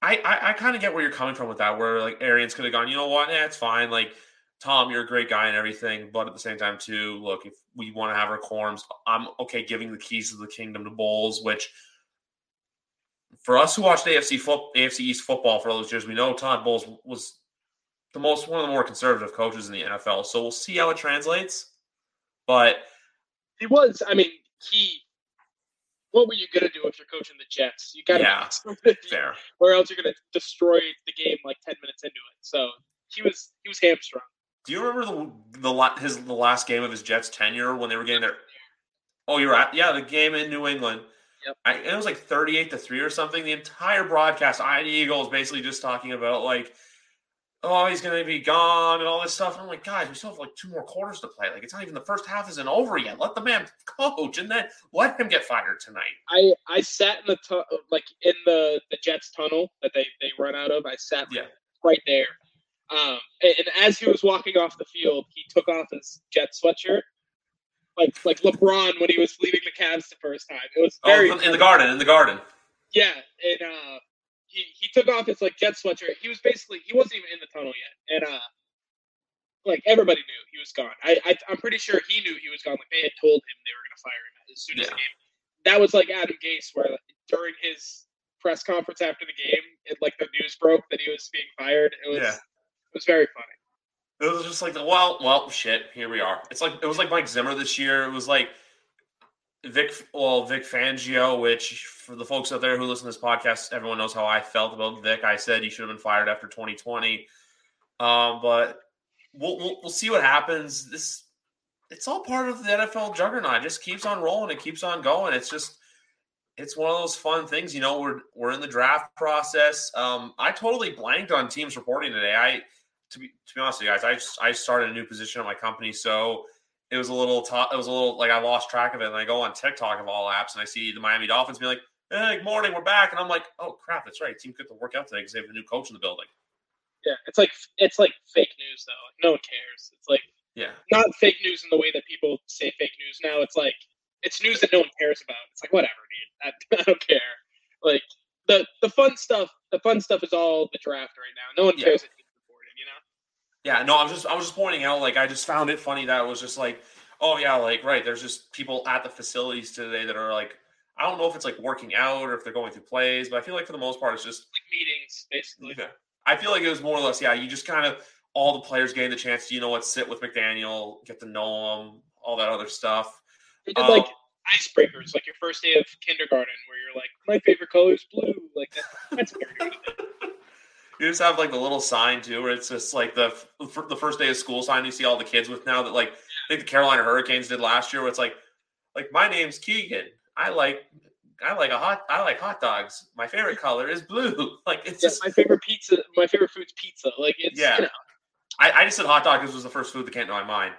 I, I, I kind of get where you're coming from with that, where like Arians could have gone, you know what, yeah, it's fine. Like Tom, you're a great guy and everything, but at the same time, too, look, if we want to have our quorums, I'm okay giving the keys of the kingdom to Bowles, which for us who watched AFC foot, AFC East football for all those years, we know Todd Bowles was the most one of the more conservative coaches in the NFL. So we'll see how it translates. But He was. I mean, he. What were you gonna do if you're coaching the Jets? You got to Yeah, fair. or else you're gonna destroy the game like ten minutes into it. So he was he was hamstrung. Do you remember the the his the last game of his Jets tenure when they were getting their? Oh, you're at yeah the game in New England. Yep. I, it was like thirty-eight to three or something. The entire broadcast, I Eagles basically just talking about like, oh, he's going to be gone and all this stuff. And I'm like, guys, we still have like two more quarters to play. Like, it's not even the first half isn't over yet. Let the man coach and then let him get fired tonight. I I sat in the tu- like in the the Jets tunnel that they they run out of. I sat Yeah. right there. Um, and, and as he was walking off the field, he took off his Jet sweatshirt, like like LeBron when he was leading the Cavs the first time. It was very oh, in the garden, in the garden. yeah, and uh, he he took off his like jet sweatshirt. He was basically he wasn't even in the tunnel yet, and uh, like everybody knew he was gone. I, I I'm pretty sure he knew he was gone. Like they had told him they were gonna fire him as soon as Yeah. the game. That was like Adam Gase, where like, during his press conference after the game, it like the news broke that he was being fired. It was Yeah. it was very funny. It was just like, well, well, shit. Here we are. It's like it was like Mike Zimmer this year. It was like Vic, well, Vic Fangio. Which for the folks out there who listen to this podcast, everyone knows how I felt about Vic. I said he should have been fired after 2020. Um, but we'll, we'll we'll see what happens. This it's all part of the NFL juggernaut. It just keeps on rolling. It keeps on going. It's just it's one of those fun things. You know, we're we're in the draft process. Um, I totally blanked on teams reporting today. I to be to be honest with you guys, I just, I started a new position at my company, so it was a little t- it was a little like I lost track of it. And I go on TikTok of all apps, and I see the Miami Dolphins be like, "Hey, good morning, we're back," and I'm like, "Oh crap, that's right. Team get to work out today because they have a new coach in the building." Yeah, it's like it's like fake news though. No one cares. It's like Yeah, not fake news in the way that people say fake news now. It's like it's news that no one cares about. It's like whatever, dude. I, I don't care. Like the the fun stuff. The fun stuff is all the draft right now. No one cares if it's reported. You know. Yeah. No, I was just I was just pointing out like I just found it funny that it was just like, oh yeah, like right. There's just people at the facilities today that are like. I don't know if it's like working out or if they're going through plays, but I feel like for the most part, it's just Like meetings, basically. Yeah. I feel like it was more or less, yeah, you just kind of all the players getting the chance to, you know what, sit with McDaniel, get to know him, all that other stuff. They did Um, like icebreakers, like your first day of kindergarten, where you're like, my favorite color is blue. Like that, that's very good. You just have like the little sign too, where it's just like the the first day of school sign you see all the kids with now. That like I think the Carolina Hurricanes did last year, where it's like, like my name's Keagan. I like I like a hot I like hot dogs. My favorite color is blue. Like it's Yeah, just my favorite pizza. My favorite food's pizza. Like it's Yeah. you know, I, I just said hot dog because was the first food that came to my mind.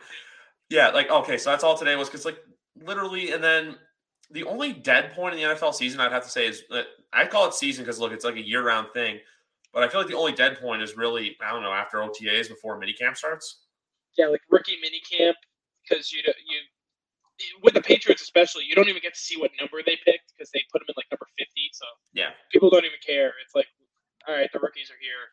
Yeah, like okay, so that's all today was because like literally, and then the only dead point in the NFL season I'd have to say is that I call it season because look, it's like a year round thing, but I feel like the only dead point is really I don't know after OTAs before minicamp starts. yeah, like rookie mini camp because you you with the Patriots especially, you don't even get to see what number they picked because they put them in like number fifty. So Yeah, people don't even care. It's like, all right, the rookies are here.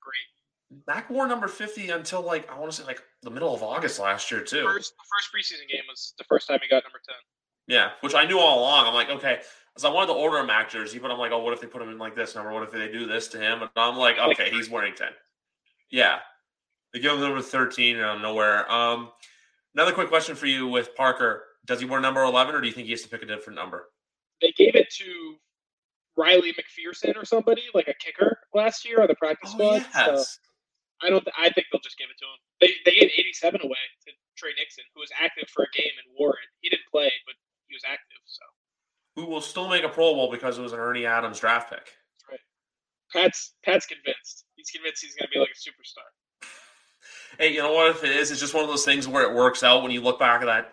Great. Mac wore number fifty until like I want to say like the middle of August last year too. First, the first preseason game was the first time he got number ten. Yeah, which I knew all along. I'm like, okay, so I wanted to order a Mac jersey, but I'm like, oh, what if they put him in like this number? What if they do this to him? And I'm like, okay, he's wearing ten. Yeah, they give him number thirteen out of nowhere. Um, another quick question for you with Parker: Does he wear number eleven, or do you think he has to pick a different number? They gave it to Riley McPherson or somebody, like a kicker, last year on the practice Oh squad. So I don't. I think they'll just give it to him. They they gave 87 away to Tre Nixon, who was active for a game and wore it. He didn't play, but he was active. So who will still make a Pro Bowl because it was an Ernie Adams draft pick. right. Pat's Pat's convinced. He's convinced he's going to be like a superstar. Hey, you know what? If it is, it's just one of those things where it works out when you look back at that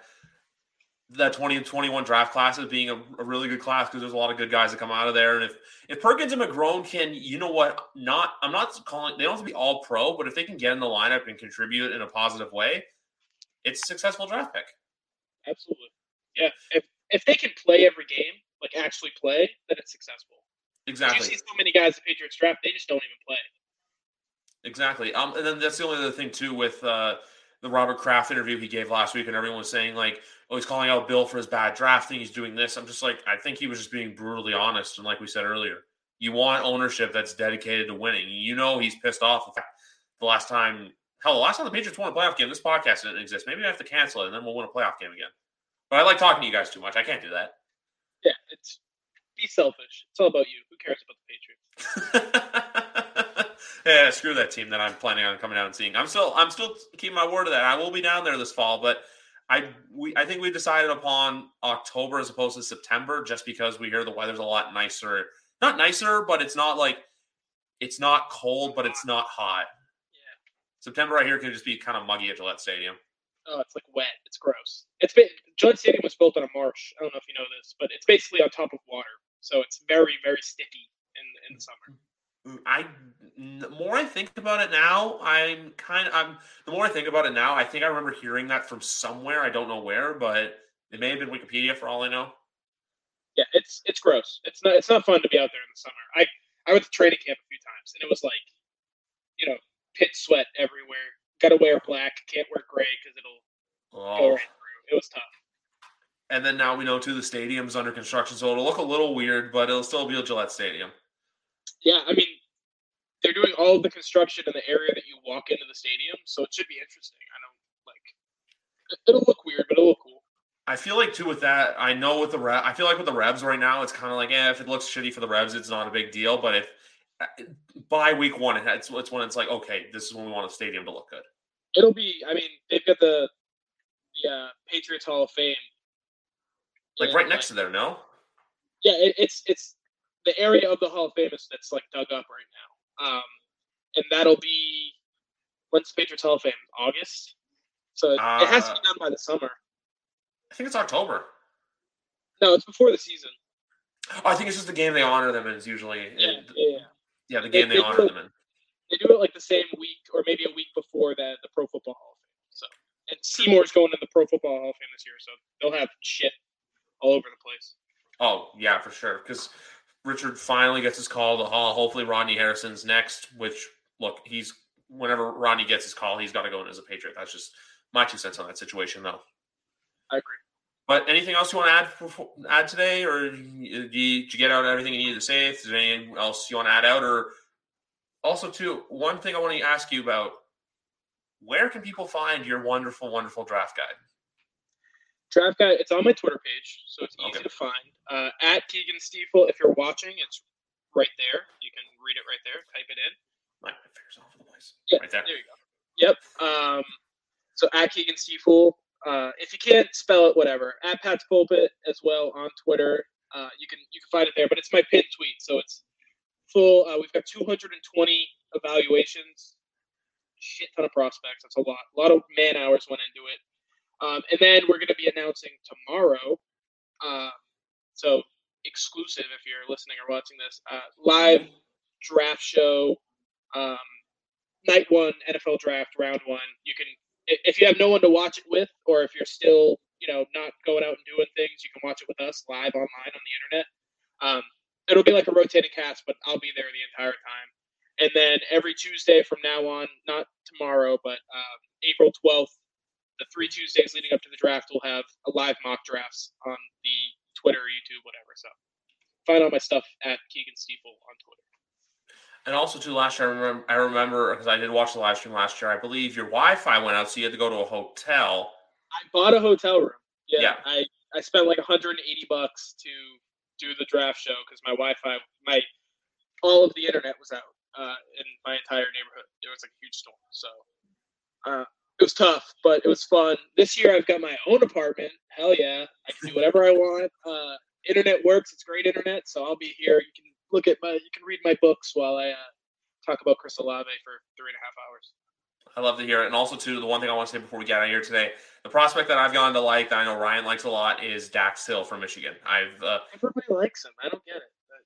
that 20 and 21 draft class as being a, a really good class because there's a lot of good guys that come out of there. And if if Perkins and McGrone can, you know what? Not I'm not calling they don't have to be all pro, but if they can get in the lineup and contribute in a positive way, it's a successful draft pick. Absolutely. Yeah. If if they can play every game, like actually play, then it's successful. Exactly. You see so many guys the Patriots draft, they just don't even play. Exactly. Um, and then that's the only other thing too with uh, the Robert Kraft interview he gave last week, and everyone was saying like, "Oh, he's calling out Bill for his bad drafting. He's doing this." I'm just like, I think he was just being brutally honest. And like we said earlier, you want ownership that's dedicated to winning. You know, he's pissed off. with The last time, hell, the last time the Patriots won a playoff game, this podcast didn't exist. Maybe I have to cancel it, and then we'll win a playoff game again. But I like talking to you guys too much. I can't do that. Yeah, it's be selfish. It's all about you. Who cares about the Patriots? yeah, screw that team that I'm planning on coming out and seeing. I'm still I'm still keeping my word to that. I will be down there this fall, but I we I think we decided upon October as opposed to September just because we hear the weather's a lot nicer. Not nicer, but it's not like it's not cold, but it's not hot. Yeah. September right here can just be kind of muggy at Gillette Stadium. Oh, it's like wet. It's gross. It's ba- Gillette Stadium was built on a marsh. I don't know if you know this, but it's basically on top of water, so it's very, very sticky in in the summer. Mm, I the more I think about it now, I'm kind of I'm the more I think about it now, I think I remember hearing that from somewhere. I don't know where, but it may have been Wikipedia for all I know. Yeah, it's it's gross. It's not it's not fun to be out there in the summer. I I went to training camp a few times, and it was like, you know, pit sweat everywhere. Got to wear black. Can't wear gray because it'll go Oh. right through. It was tough. And then now we know too the stadium's under construction, so it'll look a little weird, but it'll still be a Gillette Stadium. Yeah, I mean, they're doing all the construction in the area that you walk into the stadium, so it should be interesting. I don't like. it- It'll look weird, but it'll look cool. I feel like too with that. I know with the Rev, I feel like with the Revs right now, it's kind of like, eh, if it looks shitty for the Revs, it's not a big deal. But if by week one, it's it's when it's like, okay, this is when we want a stadium to look good. It'll be. I mean, they've got the the uh, Patriots Hall of Fame. Like in, right next to there, no? Yeah, it, it's it's the area of the Hall of Fame is that's like dug up right now, um, and that'll be when's the Patriots Hall of Fame? August. So it, it has to Uh, be done by the summer. I think it's October. No, it's before the season. Oh, I think it's just the game they honor them in. Is usually, Yeah, yeah, yeah. the They- game they, they honor do- them in. They do it like the same week or maybe a week before that the Pro Football Hall of Fame. So and Seymour's going to the Pro Football Hall of Fame this year, so they'll have shit all over the place. Oh yeah, for sure. Because Richard finally gets his call to the Hall. Hopefully, Rodney Harrison's next. Which look, he's whenever Rodney gets his call, he's got to go in as a Patriot. That's just my two cents on that situation, though. I agree. But anything else you want to add before, add today, or did you, did you get out everything you needed to say? Is there anything else you want to add out, or also too one thing I want to ask you about? Where can people find your wonderful, wonderful draft guide? Draft guide. It's on my Twitter page, so it's easy Okay. to find. Uh, at Keagan Stiefel, if you're watching, it's right there. You can read it right there. Type it in. My fingers all over the place. Yeah, right there. There you go. Yep. Um, so at Keagan Stiefel. Uh, if you can't spell it, whatever. At Pat's Pulpit as well on Twitter. Uh, you can you can find it there, but it's my pinned tweet, so it's full. Uh, we've got 220 evaluations. Shit ton of prospects. That's a lot. A lot of man hours went into it. Um, and then we're going to be announcing tomorrow. Uh, so exclusive if you're listening or watching this uh, live draft show. Um, night one NFL draft round one. You can if you have no one to watch it with, or if you're still you know not going out and doing things, you can watch it with us live online on the internet. Um, it'll be like a rotating cast, but I'll be there the entire time. And then every Tuesday from now on, not tomorrow, but um, April 12th, the three Tuesdays leading up to the draft, we'll have a live mock drafts on the Twitter, YouTube, whatever. So find all my stuff at Keagan Stiefel on Twitter. And also, too, last year I remember I remember because I did watch the live stream last year. I believe your Wi-Fi went out, so you had to go to a hotel. I bought a hotel room. Yeah, Yeah. I I spent like 180 bucks to do the draft show because my Wi-Fi, my all of the internet was out uh, in my entire neighborhood. It was like a huge storm, so uh, it was tough, but it was fun. This year I've got my own apartment. Hell yeah, I can do whatever I want. Uh, internet works. It's great internet, so I'll be here. You can look at my, you can read my books while I uh, talk about Chris Olave for three and a half hours. I love to hear it. And also, too, the one thing I want to say before we get out of here today, the prospect that I've gone to like that I know Ryan likes a lot is Dax Hill from Michigan. I've uh, Everybody likes him. I don't get it.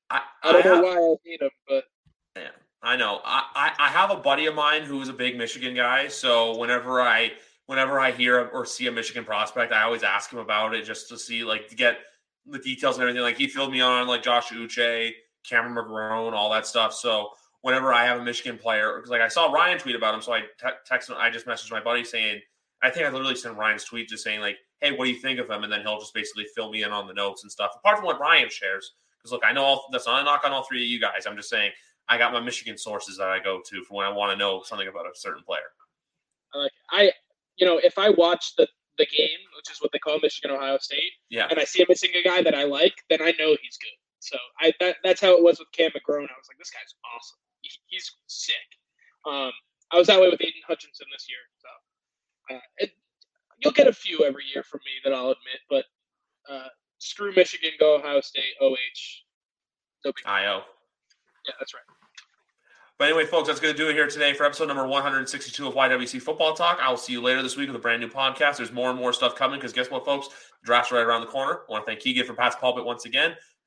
I, I don't I know why I hate him, but Yeah, I know. I, I, I have a buddy of mine who's a big Michigan guy. So whenever I whenever I hear or see a Michigan prospect, I always ask him about it just to see like to get the details and everything. Like he filled me on like Josh Uche, Cameron McGrone, all that stuff. So whenever I have a Michigan player, because like I saw Ryan tweet about him, so I te- text him. I just messaged my buddy saying, I think I literally sent Ryan's tweet just saying like, "Hey, what do you think of him?" And then he'll just basically fill me in on the notes and stuff. Apart from what Ryan shares, because look, I know all, that's not a knock on all three of you guys. I'm just saying I got my Michigan sources that I go to for when I want to know something about a certain player. like I, you know, if I watch the the game, which is what they call Michigan Ohio State, Yeah, and I see a missing a guy that I like, then I know he's good. So I that, that's how it was with Cam McGrone. I was like, this guy's awesome. He, he's sick. Um, I was that way with Aidan Hutchinson this year. So uh, it, you'll get a few every year from me that I'll admit, but uh, screw Michigan, go Ohio State, OH. No big. IO. Yeah, that's right. But anyway, folks, that's going to do it here today for episode number 162 of YWC Football Talk. I will see you later this week with a brand new podcast. There's more and more stuff coming because guess what, folks? The draft's right around the corner. I want to thank Keagan for Pat's Pulpit once again,